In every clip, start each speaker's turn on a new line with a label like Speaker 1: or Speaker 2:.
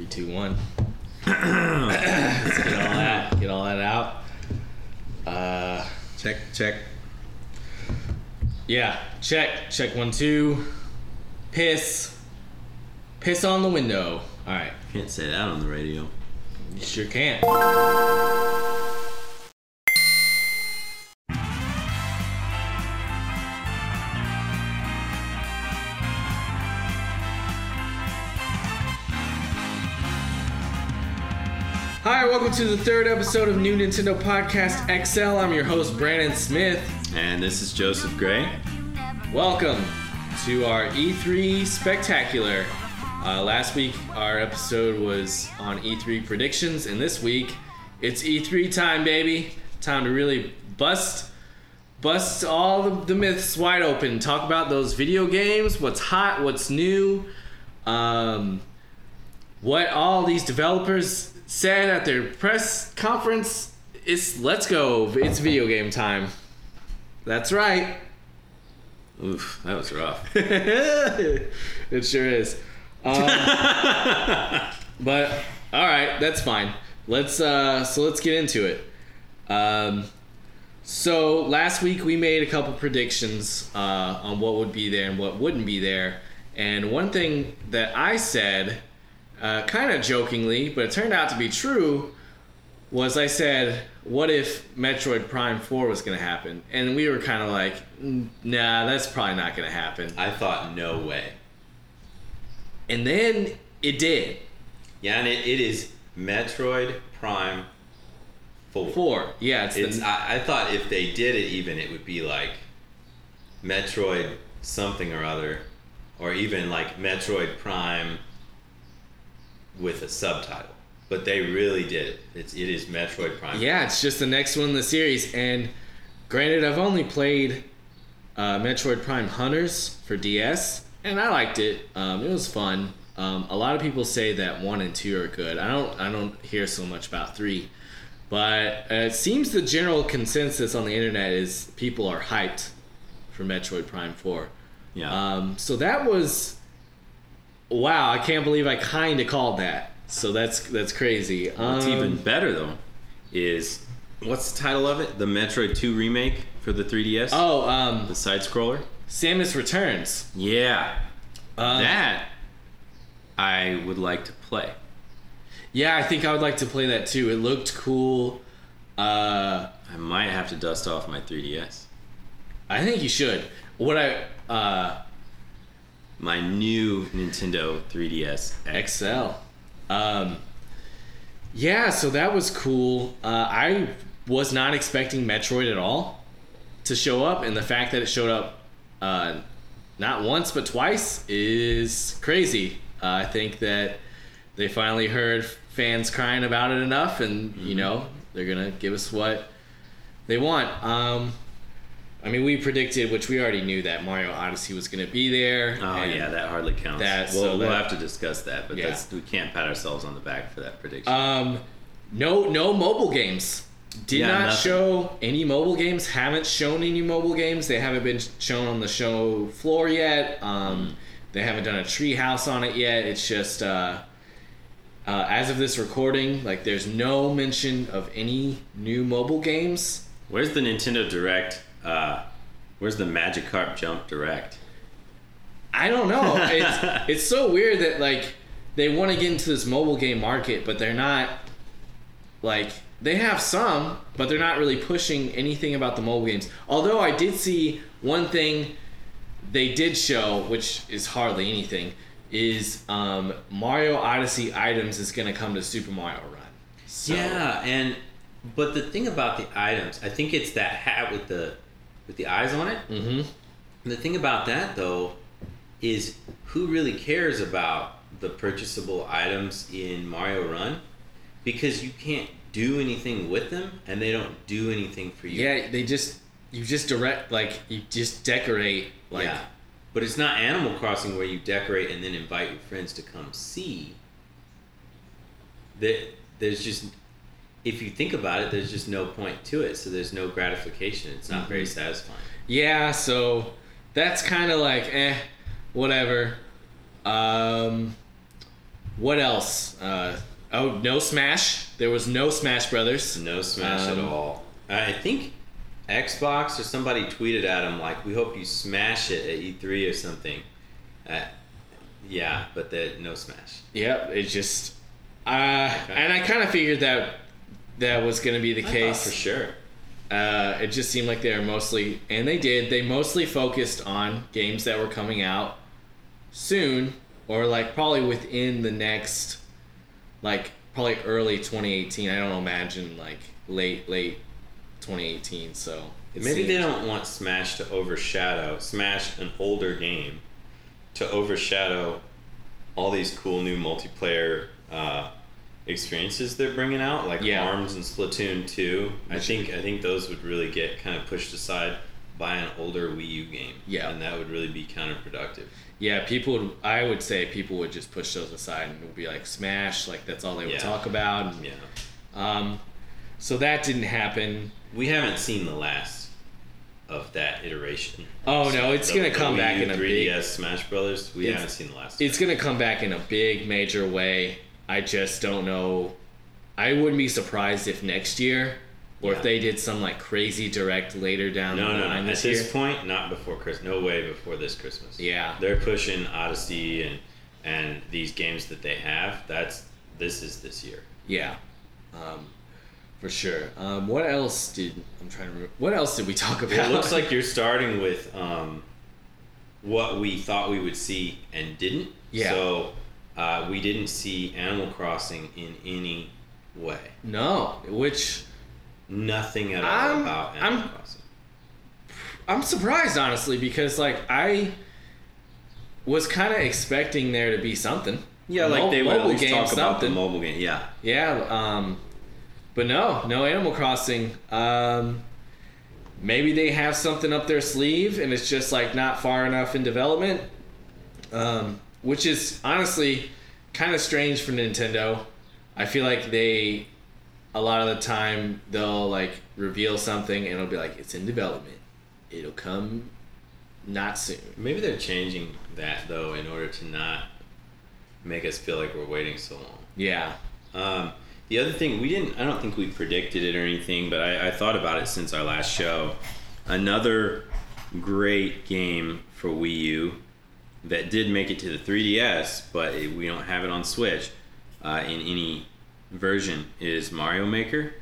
Speaker 1: Three, two, one. Let's get all that. Get all that out. Uh,
Speaker 2: Check, check.
Speaker 1: yeah. Check. Check one, two. Piss. Piss on the window. All right.
Speaker 2: Can't say that on the radio.
Speaker 1: You sure can. Welcome to the third episode of New Nintendo Podcast XL. I'm your host, Brandon Smith.
Speaker 2: And this is Joseph Gray.
Speaker 1: Welcome to our E3 Spectacular. Uh, last week, our episode was on E3 predictions, and this week, it's E3 time, baby. Time to really bust, bust all the, the myths wide open. Talk about those video games, what's hot, what's new, um, what all these developers said at their press conference. It's let's go. It's video game time. That's right.
Speaker 2: Oof, that was rough.
Speaker 1: it sure is. Um, but all right, that's fine. Let's uh, so let's get into it. Um, so last week we made a couple predictions uh, on what would be there and what wouldn't be there, and one thing that I said, uh, kind of jokingly, but it turned out to be true, was I said, "What if Metroid Prime Four was going to happen?" And we were kind of like, "Mm, "Nah, that's probably not going to happen."
Speaker 2: I thought, no way.
Speaker 1: And then it did.
Speaker 2: Yeah, and it, it is Metroid Prime 4.
Speaker 1: Four. Yeah, it's,
Speaker 2: It's,
Speaker 1: the,
Speaker 2: I, I thought if they did it even, it would be like Metroid something or other, or even like Metroid Prime with a subtitle. But they really did it. It's, it is Metroid Prime.
Speaker 1: yeah, it's just the next one in the series. And granted, I've only played uh, Metroid Prime Hunters for DS, and I liked it. Um, it was fun. Um, a lot of people say that one and two are good. I don't. I don't hear so much about three, but uh, it seems the general consensus on the internet is people are hyped for Metroid Prime Four.
Speaker 2: Yeah.
Speaker 1: Um, so that was wow! I can't believe I kind of called that. So that's that's crazy.
Speaker 2: What's
Speaker 1: Um,
Speaker 2: even better though is what's the title of it? The Metroid 2 remake for the 3DS.
Speaker 1: Oh, um,
Speaker 2: the side scroller.
Speaker 1: Samus Returns.
Speaker 2: Yeah,
Speaker 1: Um,
Speaker 2: that I would like to play.
Speaker 1: Yeah, I think I would like to play that too. It looked cool. Uh,
Speaker 2: I might have to dust off my 3DS.
Speaker 1: I think you should. What I uh,
Speaker 2: My new Nintendo 3DS
Speaker 1: XL. Um, yeah, so that was cool. Uh, I was not expecting Metroid at all to show up, and the fact that it showed up uh, not once but twice is crazy. Uh, I think that they finally heard fans crying about it enough, and you know they're gonna give us what they want. Um, I mean, we predicted, which we already knew that Mario Odyssey was gonna be there.
Speaker 2: Oh yeah, that hardly counts.
Speaker 1: that-
Speaker 2: we'll,
Speaker 1: so
Speaker 2: we'll
Speaker 1: that-
Speaker 2: have to discuss that, but
Speaker 1: Yeah.
Speaker 2: that's we can't pat ourselves on the back for that prediction.
Speaker 1: Um, no, no mobile games. Did
Speaker 2: Yeah,
Speaker 1: not
Speaker 2: nothing.
Speaker 1: show any mobile games. Haven't shown any mobile games. They haven't been shown on the show floor yet. Um, They haven't done a treehouse on it yet. It's just uh, uh, as of this recording, like there's no mention of any new mobile games.
Speaker 2: Where's the Nintendo Direct? Uh, where's the Magikarp Jump Direct?
Speaker 1: I don't know. It's it's so weird that like they want to get into this mobile game market, but they're not like they have some, but they're not really pushing anything about the mobile games. Although I did see one thing they did show, which is hardly anything, is um, Mario Odyssey items is going to come to Super Mario Run. So,
Speaker 2: Yeah, and but the thing about the items, I think it's that hat with the with the eyes on it.
Speaker 1: hmm
Speaker 2: And the thing about that though is who really cares about the purchasable items in Mario Run because you can't do anything with them and they don't do anything for you.
Speaker 1: Yeah, they just you just direct like you just decorate like
Speaker 2: yeah. But it's not Animal Crossing where you decorate and then invite your friends to come see. That there's just if you think about it, there's just no point to it. So there's no gratification. It's not very satisfying.
Speaker 1: Yeah, so that's kind of like eh, whatever. Um, what else? Uh, oh, no Smash. There was no Smash Brothers.
Speaker 2: No Smash at
Speaker 1: Um,
Speaker 2: all. I think Xbox or somebody tweeted at him like, "We hope you smash it at E3 or something." Uh, yeah, but the, no Smash.
Speaker 1: Yep, it just. Uh, And I kind of figured that that was going to be the
Speaker 2: I
Speaker 1: case.
Speaker 2: for sure.
Speaker 1: Uh, it just seemed like they were mostly, and they did. They mostly focused on games that were coming out soon, or like probably within the next, like probably early 2018. I don't imagine like late late 2018. So
Speaker 2: Maybe they don't want Smash to overshadow Smash, an older game, to overshadow all these cool new multiplayer uh, experiences they're bringing out, like
Speaker 1: Yeah.
Speaker 2: Arms and Splatoon two. I think I think those would really get kind of pushed aside by an older Wii U game.
Speaker 1: Yeah.
Speaker 2: and that would really be counterproductive.
Speaker 1: Yeah, people would. I would say people would just push those aside and it would be like Smash, like that's all they would
Speaker 2: Yeah.
Speaker 1: talk about. And,
Speaker 2: Yeah,
Speaker 1: Um, so that didn't happen.
Speaker 2: we haven't seen the last of that iteration.
Speaker 1: Oh no, it's
Speaker 2: The-
Speaker 1: gonna come back in a big.
Speaker 2: 3DS Smash Brothers. We haven't seen the last.
Speaker 1: It's gonna come back in a big major way. I just don't know. I wouldn't be surprised if next year, or
Speaker 2: Yeah.
Speaker 1: if they did some like crazy direct later down
Speaker 2: No,
Speaker 1: the line
Speaker 2: no. At
Speaker 1: this
Speaker 2: this
Speaker 1: year.
Speaker 2: point, not before Christmas. No way before this Christmas.
Speaker 1: Yeah.
Speaker 2: They're pushing Odyssey and and these games that they have. That's this is this year.
Speaker 1: Yeah, um, for sure. Um, what else did I'm trying to? Remember, what else did we talk about?
Speaker 2: It looks like you're starting with um, what we thought we would see and didn't.
Speaker 1: Yeah.
Speaker 2: So uh, we didn't see Animal Crossing in any way.
Speaker 1: no, which
Speaker 2: Nothing at all
Speaker 1: I'm-
Speaker 2: about Animal
Speaker 1: I'm-
Speaker 2: Crossing.
Speaker 1: I'm surprised honestly because like I was kind of expecting there to be something.
Speaker 2: Yeah, like
Speaker 1: Mo-
Speaker 2: they would at
Speaker 1: mobile game,
Speaker 2: talk about the mobile game. Yeah.
Speaker 1: Yeah, um, but no, no Animal Crossing. Um, maybe they have something up their sleeve and it's just like not far enough in development, um, which is honestly kind of strange for Nintendo. I feel like they, a lot of the time, they'll like reveal something and it'll be like it's in development. It'll come not soon.
Speaker 2: Maybe they're changing that though in order to not make us feel like we're waiting so long.
Speaker 1: Yeah.
Speaker 2: Um, the other thing we didn't, I don't think we predicted it or anything, but I, I thought about it since our last show. Another great game for Wii U that did make it to the 3DS, but it, we don't have it on Switch uh, in any version is Mario Maker,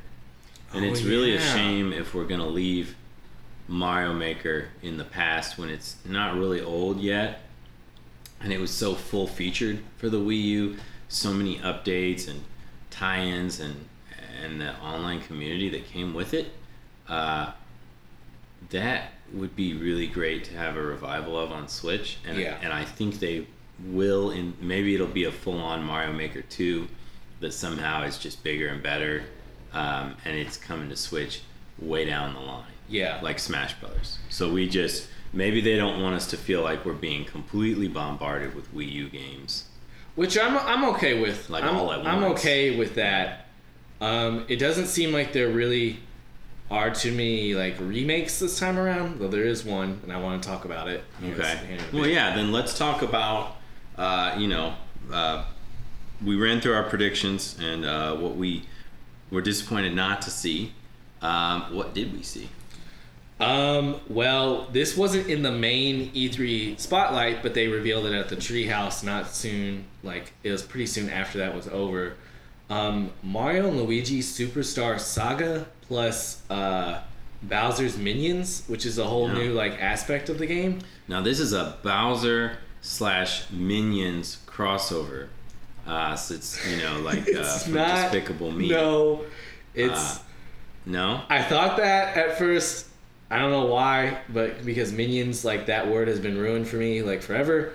Speaker 2: and
Speaker 1: Oh,
Speaker 2: it's really a shame if we're gonna leave Mario Maker in the past when it's not really old yet and it was so full featured for the Wii U, so many updates and tie-ins and and the online community that came with it. Uh, that would be really great to have a revival of on Switch, and
Speaker 1: Yeah.
Speaker 2: and I think they will. In maybe it'll be a full-on Mario Maker two that somehow is just bigger and better, um, and it's coming to Switch way down the line
Speaker 1: Yeah.
Speaker 2: like Smash Brothers. So we just maybe they don't want us to feel like we're being completely bombarded with Wii U games.
Speaker 1: Which I'm I'm okay with.
Speaker 2: Like
Speaker 1: I'm,
Speaker 2: all at once.
Speaker 1: I'm okay with that. Um, it doesn't seem like they're really are too many like remakes this time around, though there is one, and I want to talk about it. here in a-
Speaker 2: Okay.
Speaker 1: here in a
Speaker 2: Well, yeah. Then let's talk about uh, you know uh, we ran through our predictions and uh, what we were disappointed not to see. Um, what did we see?
Speaker 1: Um, well, this wasn't in the main E3 spotlight, but they revealed it at the Treehouse not soon. Like it was pretty soon after that was over. Um, Mario and Luigi Superstar Saga plus uh, Bowser's Minions, which is a whole
Speaker 2: Yeah.
Speaker 1: new like aspect of the game.
Speaker 2: Now this is a Bowser slash Minions crossover. Uh, so it's you know like uh,
Speaker 1: not.
Speaker 2: Despicable Me.
Speaker 1: No, it's.
Speaker 2: Uh, No.
Speaker 1: I thought that at first. I don't know why, but because minions, like that word has been ruined for me like forever.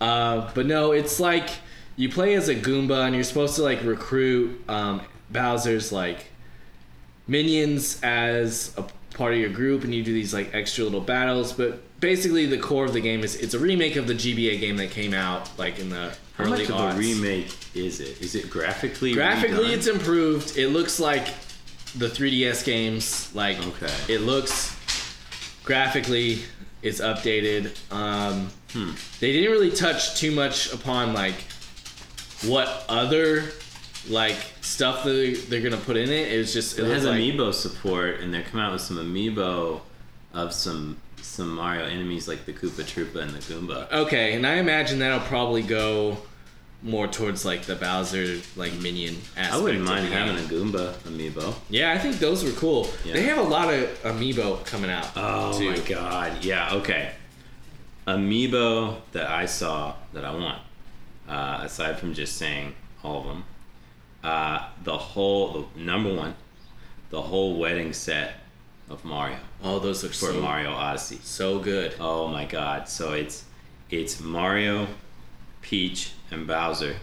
Speaker 1: Uh, but no, it's like you play as a Goomba and you're supposed to like recruit um, Bowser's like minions as a part of your group, and you do these like extra little battles. But basically, the core of the game is it's a remake of the GBA game that came out like in the
Speaker 2: How
Speaker 1: early
Speaker 2: much of
Speaker 1: aughts.
Speaker 2: a remake is it? Is it graphically?
Speaker 1: Graphically,
Speaker 2: redone?
Speaker 1: it's improved. It looks like the 3DS games. Like
Speaker 2: Okay.
Speaker 1: it looks graphically, it's updated. Um,
Speaker 2: Hmm.
Speaker 1: They didn't really touch too much upon like what other like stuff that they're gonna put in it. It's just
Speaker 2: It
Speaker 1: looks
Speaker 2: has
Speaker 1: like,
Speaker 2: amiibo support, and they're coming out with some amiibo of some some Mario enemies like the Koopa Troopa and the Goomba.
Speaker 1: Okay, and I imagine that'll probably go more towards like the Bowser like minion aspect.
Speaker 2: I wouldn't mind having a Goomba amiibo.
Speaker 1: Yeah, I think those were cool.
Speaker 2: Yeah.
Speaker 1: They have a lot of amiibo coming out.
Speaker 2: Oh
Speaker 1: too.
Speaker 2: my god! Yeah. Okay. Amiibo that I saw that I want, uh, aside from just saying all of them, uh, the whole the number one, the whole wedding set of Mario
Speaker 1: Oh, those look so
Speaker 2: for
Speaker 1: so
Speaker 2: Mario Odyssey.
Speaker 1: so good.
Speaker 2: Oh my god! So it's it's Mario, Peach, and Bowser.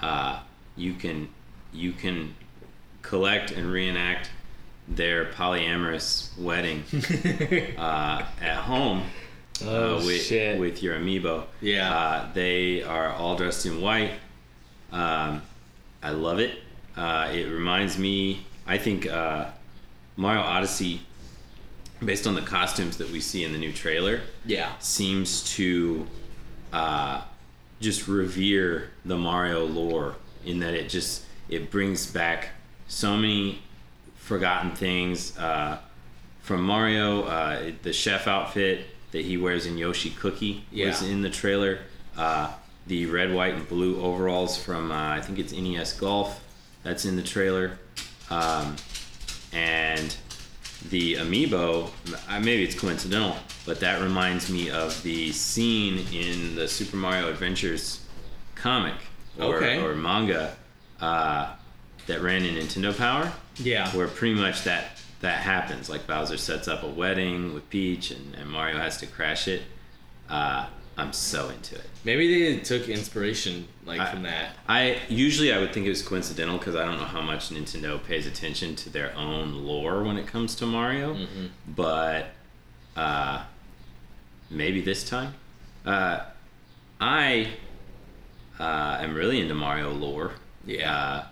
Speaker 2: Uh, you can you can collect and reenact their polyamorous wedding uh, at home
Speaker 1: Oh
Speaker 2: uh, with
Speaker 1: shit!
Speaker 2: with your amiibo.
Speaker 1: Yeah.
Speaker 2: Uh, they are all dressed in white. Um, I love it. Uh, it reminds me. I think uh, Mario Odyssey, based on the costumes that we see in the new trailer,
Speaker 1: yeah.
Speaker 2: seems to uh, just revere the Mario lore in that it just it brings back so many forgotten things uh, from Mario. Uh, the chef outfit that he wears in Yoshi Cookie was in the trailer. Uh, the red, white, and blue overalls from uh, I think it's NES Golf that's in the trailer. Um, and the amiibo uh, maybe it's coincidental but that reminds me of the scene in the super mario adventures comic or,
Speaker 1: Okay.
Speaker 2: or manga uh, that ran in nintendo power
Speaker 1: Yeah.
Speaker 2: where pretty much that that happens like bowser sets up a wedding with peach and, and mario has to crash it uh, i'm so into it
Speaker 1: Maybe they took inspiration like
Speaker 2: I-
Speaker 1: from that.
Speaker 2: I usually I would think it was coincidental because I don't know how much Nintendo pays attention to their own lore when it comes to Mario,
Speaker 1: Mm-hmm.
Speaker 2: but uh, maybe this time. Uh, I uh, am really into Mario lore.
Speaker 1: Yeah.
Speaker 2: Uh,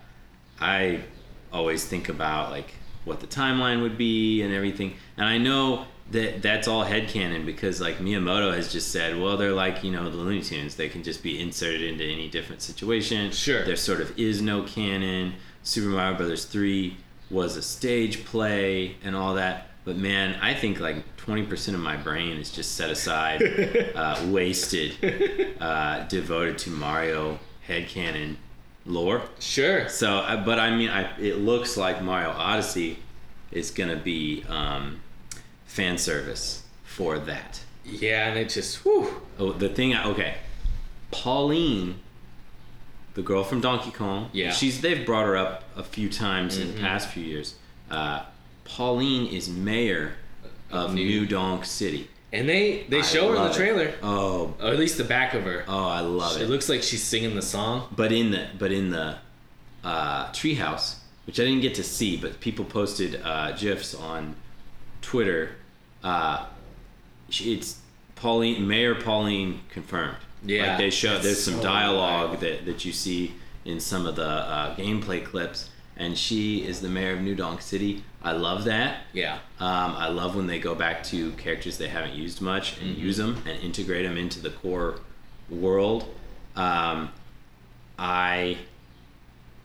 Speaker 2: I always think about like what the timeline would be and everything, and I know that that's all headcanon because like Miyamoto has just said, well, they're like you know the Looney Tunes; they can just be inserted into any different situation.
Speaker 1: Sure.
Speaker 2: There sort of is no canon. Super Mario Brothers three was a stage play and all that. But man, I think like twenty percent of my brain is just set aside, uh, wasted, uh, devoted to Mario headcanon lore.
Speaker 1: Sure.
Speaker 2: So, uh, but I mean, I, it looks like Mario Odyssey is gonna be um, fan service for that.
Speaker 1: Yeah, and it just whew.
Speaker 2: Oh, the thing. I, okay, Pauline, the girl from Donkey Kong.
Speaker 1: Yeah.
Speaker 2: she's they've brought her up a few times in the past few years. Uh, Pauline is mayor of
Speaker 1: New-
Speaker 2: New Donk City.
Speaker 1: And they they
Speaker 2: I
Speaker 1: show her in the
Speaker 2: love it.
Speaker 1: trailer,
Speaker 2: Oh,
Speaker 1: or at least the back of her.
Speaker 2: oh, I love
Speaker 1: it
Speaker 2: it.
Speaker 1: looks like she's singing the song.
Speaker 2: but in the but in the uh, treehouse, which I didn't get to see, but people posted uh, gifs on Twitter. Uh, she- it's Pauline, Mayor Pauline confirmed.
Speaker 1: Yeah,
Speaker 2: like they show there's some dialogue
Speaker 1: wild.
Speaker 2: that that you see in some of the uh, gameplay clips, and she is the mayor of New Donk City. I love that.
Speaker 1: Yeah.
Speaker 2: Um, I love when they go back to characters they haven't used much and
Speaker 1: Mm-hmm.
Speaker 2: use them and integrate them into the core world. Um, I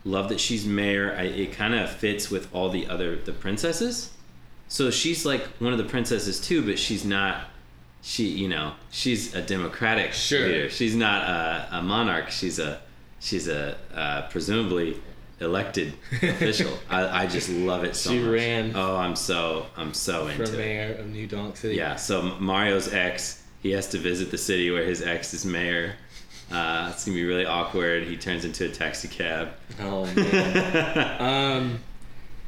Speaker 2: love that she's mayor. I, it kind of fits with all the other the princesses. So she's like one of the princesses too, but she's not. She, you know, she's a democratic
Speaker 1: Sure.
Speaker 2: leader. She's not a, a monarch. She's a she's a uh, presumably elected official. I, I just love it so
Speaker 1: She
Speaker 2: much.
Speaker 1: ran
Speaker 2: Oh, I'm so I'm so into it.
Speaker 1: mayor of New Donk City.
Speaker 2: Yeah. So Mario's ex, he has to visit the city where his ex is mayor. Uh, it's gonna be really awkward. He turns into a taxi cab.
Speaker 1: Oh man. um,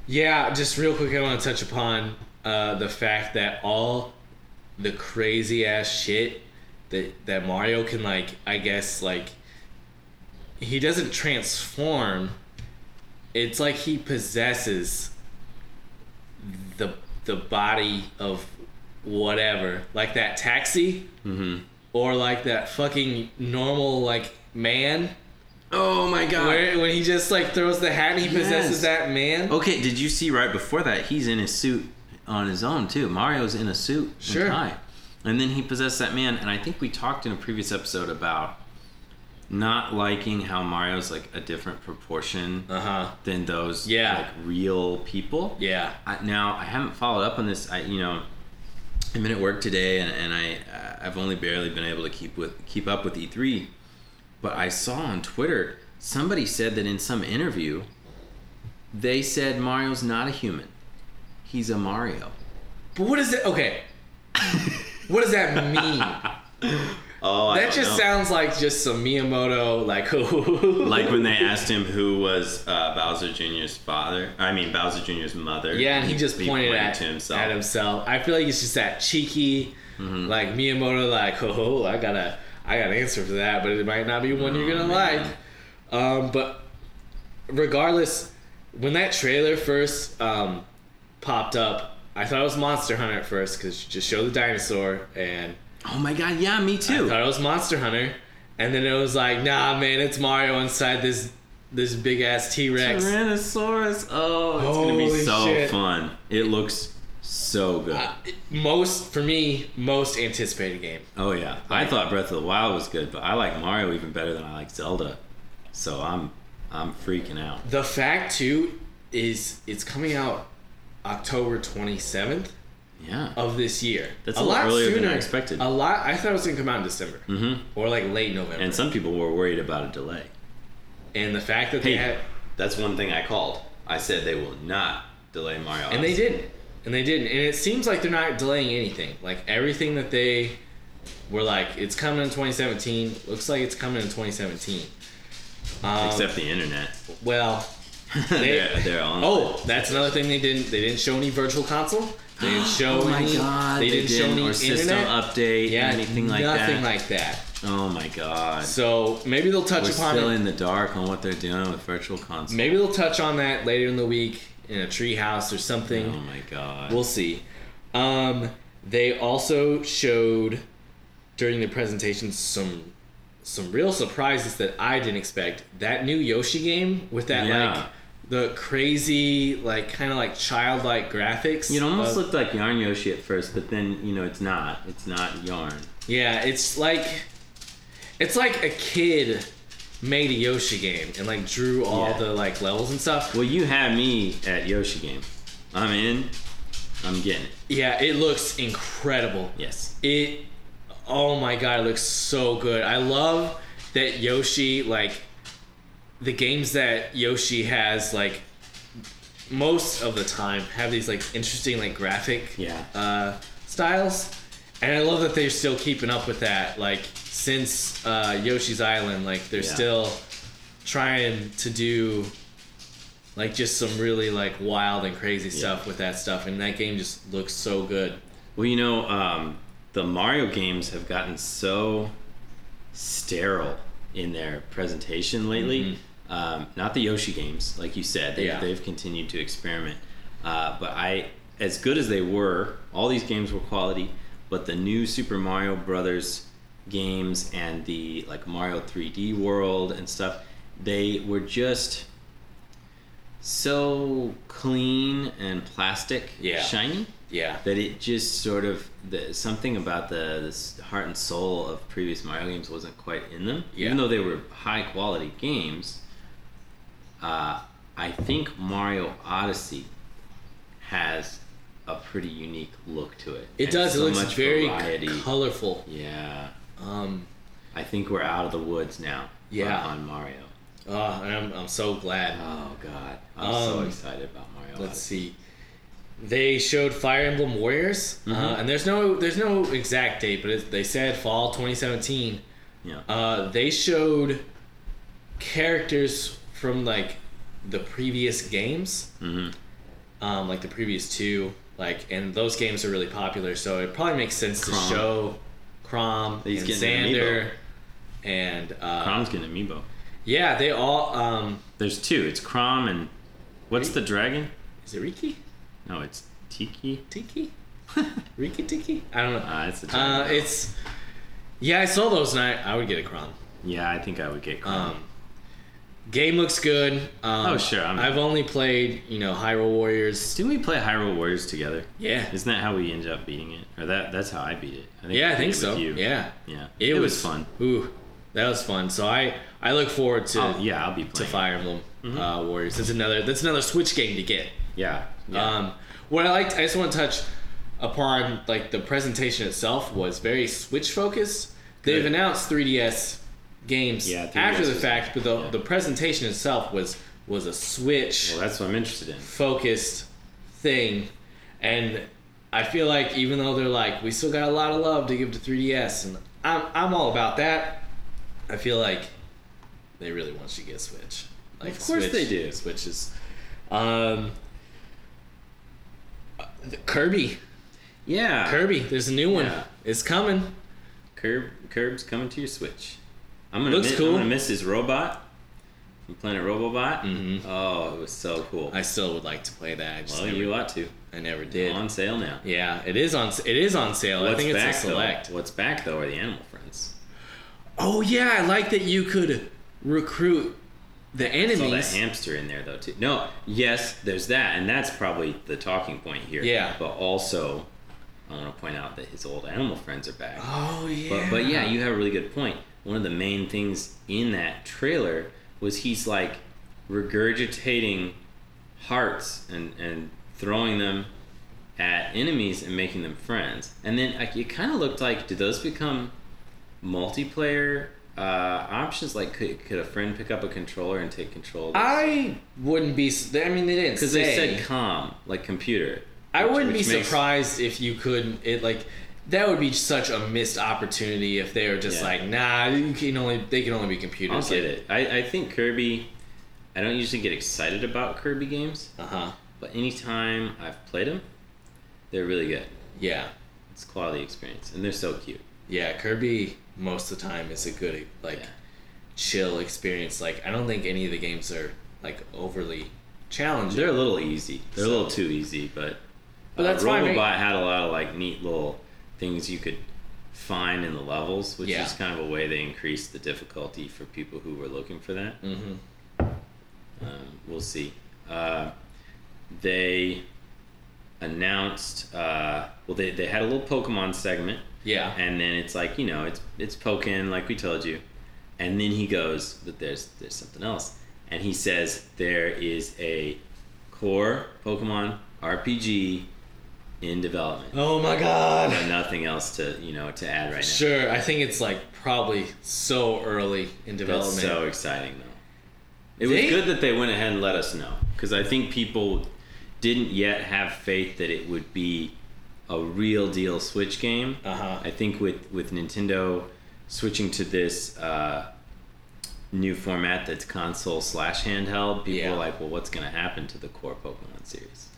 Speaker 1: yeah. Just real quick, I want to touch upon uh, the fact that all the crazy ass shit that that Mario can like, I guess like, he doesn't transform. It's like he possesses the the body of whatever, like that taxi,
Speaker 2: mm-hmm.
Speaker 1: or like that fucking normal like man.
Speaker 2: Oh my god.
Speaker 1: Where, when he just like throws the hat he possesses
Speaker 2: Yes.
Speaker 1: that man.
Speaker 2: Okay, did you see right before that? He's in his suit on his own too. Mario's in a suit
Speaker 1: Sure.
Speaker 2: and tie, and then he possessed that man. And I think we talked in a previous episode about not liking how Mario's like a different proportion
Speaker 1: Uh huh.
Speaker 2: than those
Speaker 1: Yeah.
Speaker 2: like real people.
Speaker 1: Yeah.
Speaker 2: I, now I haven't followed up on this. I you know, I've been at work today and, and I uh, I've only barely been able to keep with keep up with E3, but I saw on Twitter somebody said that in some interview, they said Mario's not a human, he's a Mario.
Speaker 1: But what is it? Okay. what does that mean?
Speaker 2: Oh, I
Speaker 1: that just
Speaker 2: know.
Speaker 1: sounds like just some Miyamoto, like
Speaker 2: like when they asked him who was uh, Bowser Jr.'s father. I mean Bowser Jr.'s mother.
Speaker 1: Yeah, and he just pointed at,
Speaker 2: to himself.
Speaker 1: at himself. I feel like it's just that cheeky,
Speaker 2: Mm-hmm.
Speaker 1: like Miyamoto, like, oh, I gotta, I got an answer for that, but it might not be one you're gonna
Speaker 2: Oh, man.
Speaker 1: like. Um, but regardless, when that trailer first um, popped up, I thought it was Monster Hunter at first because just show the dinosaur, and
Speaker 2: Oh my god, yeah, me too.
Speaker 1: I thought it was Monster Hunter, and then it was like, nah, man, it's Mario inside this this big ass T Rex.
Speaker 2: Tyrannosaurus. Oh, it's gonna be so
Speaker 1: shit.
Speaker 2: fun. It looks so good.
Speaker 1: Uh, most for me, most anticipated game.
Speaker 2: oh yeah, I thought Breath of the Wild was good, but I like Mario even better than I like Zelda. So I'm I'm freaking out.
Speaker 1: The fact too is it's coming out October 27th
Speaker 2: Yeah.
Speaker 1: of this year.
Speaker 2: That's a lot earlier than I expected.
Speaker 1: A lot. I thought it was gonna come out in December
Speaker 2: Mm-hmm.
Speaker 1: or like late November.
Speaker 2: And some people were worried about a delay.
Speaker 1: and the fact that
Speaker 2: Hey,
Speaker 1: they had
Speaker 2: that's one thing I called. I said they will not delay Mario.
Speaker 1: and they didn't, and they didn't, and it seems like they're not delaying anything. Like everything that they were like, it's coming in 2017. Looks like it's coming in 2017. Um,
Speaker 2: Except the internet.
Speaker 1: well, They-
Speaker 2: they're, they're on.
Speaker 1: Oh, that's another thing they didn't. They didn't show any virtual console. They didn't show
Speaker 2: oh my
Speaker 1: any.
Speaker 2: god,
Speaker 1: they, didn't, show any
Speaker 2: or system
Speaker 1: internet.
Speaker 2: update,
Speaker 1: yeah,
Speaker 2: anything like that.
Speaker 1: nothing like that.
Speaker 2: oh my god.
Speaker 1: So maybe they'll touch
Speaker 2: We're
Speaker 1: upon
Speaker 2: still
Speaker 1: it.
Speaker 2: in the dark on what they're doing with virtual console.
Speaker 1: Maybe they'll touch on that later in the week in a treehouse or something.
Speaker 2: Oh my god.
Speaker 1: We'll see. Um, they also showed during the presentation some some real surprises that I didn't expect. That new Yoshi game with that
Speaker 2: Yeah.
Speaker 1: like the crazy like kind of like childlike graphics.
Speaker 2: it almost
Speaker 1: of-
Speaker 2: looked like Yarn Yoshi at first, but then you know it's not. It's not Yarn.
Speaker 1: Yeah, it's like it's like a kid made a Yoshi game and like drew all
Speaker 2: Yeah.
Speaker 1: the like levels and stuff.
Speaker 2: Well, you had me at Yoshi game. I'm in. I'm getting it.
Speaker 1: Yeah, it looks incredible.
Speaker 2: Yes.
Speaker 1: It oh my god, it looks so good. I love that Yoshi like the games that Yoshi has like most of the time have these like interesting like graphic
Speaker 2: Yeah.
Speaker 1: uh, styles, and I love that they're still keeping up with that. Like since uh, Yoshi's Island, like they're
Speaker 2: Yeah.
Speaker 1: still trying to do like just some really like wild and crazy stuff with that stuff, and that game just looks so good.
Speaker 2: Well, you know, um, the Mario games have gotten so sterile in their presentation lately. Um, not the Yoshi games, like you said. They,
Speaker 1: Yeah.
Speaker 2: They've continued to experiment. Uh, but I, as good as they were, all these games were quality. But the new Super Mario Brothers games and the like Mario 3D World and stuff, they were just so clean and plastic,
Speaker 1: Yeah.
Speaker 2: shiny
Speaker 1: Yeah,
Speaker 2: that it just sort of the, something about the this heart and soul of previous Mario games wasn't quite in them.
Speaker 1: Yeah.
Speaker 2: Even though they were high quality games, uh, I think Mario Odyssey has a pretty unique look to it.
Speaker 1: it
Speaker 2: and
Speaker 1: does.
Speaker 2: so
Speaker 1: it looks very
Speaker 2: variety.
Speaker 1: colorful.
Speaker 2: yeah,
Speaker 1: Um,
Speaker 2: I think we're out of the woods now.
Speaker 1: Yeah.
Speaker 2: on, Mario.
Speaker 1: oh, I'm I'm so glad.
Speaker 2: Oh God, I'm so
Speaker 1: Um,
Speaker 2: excited about Mario.
Speaker 1: Let's
Speaker 2: Odyssey.
Speaker 1: see. They showed Fire Emblem Warriors, uh,
Speaker 2: Mhm.
Speaker 1: and there's no there's no exact date, but it, they said fall 2017.
Speaker 2: Yeah.
Speaker 1: Uh, they showed characters from like the previous games,
Speaker 2: hmm
Speaker 1: um, like the previous two, like and those games are really popular, so it probably makes sense to show Chrom
Speaker 2: He's
Speaker 1: and
Speaker 2: getting an
Speaker 1: Xander, and uh,
Speaker 2: Chrom's getting amiibo.
Speaker 1: yeah, they all. Um,
Speaker 2: There's two. It's Chrom and what's the dragon?
Speaker 1: is it Riki?
Speaker 2: No, it's Tiki.
Speaker 1: Tiki? Riki Tiki? I don't know.
Speaker 2: Uh, it's
Speaker 1: Uh, it's yeah, I saw those and I, I would get a Chrom.
Speaker 2: yeah, I think I would get Chrom.
Speaker 1: Um, game looks good. Um,
Speaker 2: Oh, sure, I'm-
Speaker 1: I've only played you know Hyrule Warriors.
Speaker 2: Didn't we play Hyrule Warriors together?
Speaker 1: Yeah,
Speaker 2: Isn't that how we ended up beating it? Or that that's how I beat it. I
Speaker 1: yeah, I think so.
Speaker 2: you.
Speaker 1: Yeah,
Speaker 2: Yeah.
Speaker 1: it,
Speaker 2: was, fun.
Speaker 1: Ooh, that was fun. So I I look forward to
Speaker 2: Oh, yeah, I'll be
Speaker 1: to. Fire Emblem uh, Warriors. That's another that's another Switch game to get.
Speaker 2: Yeah. Yeah.
Speaker 1: Um, what I liked, I just want to touch upon like the presentation itself was very Switch focused. They've announced 3DS games
Speaker 2: Yeah, 3DS
Speaker 1: after the fact, but the,
Speaker 2: yeah.
Speaker 1: the presentation itself was was a Switch
Speaker 2: well, that's what I'm interested in.
Speaker 1: focused thing, and I feel like even though they're like we still got a lot of love to give to 3DS, and I'm I'm all about that. I feel like they really want you to get Switch. Like
Speaker 2: Of course
Speaker 1: Switch,
Speaker 2: they do.
Speaker 1: Switch is, um, Kirby.
Speaker 2: Yeah.
Speaker 1: Kirby, there's a new one.
Speaker 2: Yeah.
Speaker 1: It's coming.
Speaker 2: Curb Curb's coming to your Switch. I'm gonna
Speaker 1: Looks
Speaker 2: miss,
Speaker 1: cool.
Speaker 2: I'm gonna miss his robot from Planet Robobot.
Speaker 1: Mhm.
Speaker 2: Oh, it was so cool.
Speaker 1: I still would like to play that. I just
Speaker 2: well,
Speaker 1: never,
Speaker 2: you ought to.
Speaker 1: I never did.
Speaker 2: On sale now.
Speaker 1: Yeah, it is on. It is on sale. I
Speaker 2: What's
Speaker 1: think it's
Speaker 2: back
Speaker 1: a select.
Speaker 2: though? What's back though are the Animal Friends.
Speaker 1: Oh yeah, I like that you could recruit the
Speaker 2: Saw that hamster in there though too. No, yes, there's that, and that's probably the talking point here.
Speaker 1: Yeah.
Speaker 2: But also, I want to point out that his old animal friends are back.
Speaker 1: Oh yeah.
Speaker 2: But but yeah, you have a really good point. One of the main things in that trailer was he's like regurgitating hearts and and throwing them at enemies and making them friends. And then like it kind of looked like did those become multiplayer uh, options? Like could could a friend pick up a controller and take control?
Speaker 1: I wouldn't be. I mean, they didn't
Speaker 2: Because they said com like computer.
Speaker 1: I
Speaker 2: which-
Speaker 1: wouldn't be
Speaker 2: makes-
Speaker 1: surprised if you could. It like that would be such a missed opportunity if they were just
Speaker 2: Yeah.
Speaker 1: like, nah, you can only they can only be
Speaker 2: computers.
Speaker 1: Computers.
Speaker 2: get it. I, I think Kirby. I don't usually get excited about Kirby games.
Speaker 1: Uh huh.
Speaker 2: But anytime I've played them, they're really good.
Speaker 1: Yeah.
Speaker 2: It's quality experience, and they're so cute.
Speaker 1: Yeah. Kirby most of the time is a good like
Speaker 2: Yeah.
Speaker 1: chill experience. Like I don't think any of the games are like overly challenging.
Speaker 2: They're a little easy. They're a little too easy, but.
Speaker 1: But that's
Speaker 2: uh,
Speaker 1: fine,
Speaker 2: Robobot
Speaker 1: right?
Speaker 2: had a lot of like neat little things you could find in the levels, which
Speaker 1: Yeah.
Speaker 2: is kind of a way they increased the difficulty for people who were looking for that.
Speaker 1: mm-hmm.
Speaker 2: Um, we'll see. Uh, they announced. Uh, well, they, they had a little Pokemon segment,
Speaker 1: Yeah.
Speaker 2: and then it's like you know it's it's Pokken like we told you, and then he goes but there's there's something else, and he says there is a core Pokemon RPG in development,
Speaker 1: Oh my god.
Speaker 2: but nothing else to you know to add right now.
Speaker 1: Sure, I think it's like probably so early in development.
Speaker 2: That's so exciting, though. It
Speaker 1: They-
Speaker 2: was good that they went ahead and let us know because I think people didn't yet have faith that it would be a real deal Switch game.
Speaker 1: Uh-huh.
Speaker 2: I think with with Nintendo switching to this uh, new format that's console slash handheld, people
Speaker 1: Yeah.
Speaker 2: are like, well, what's going to happen to the core Pokemon series?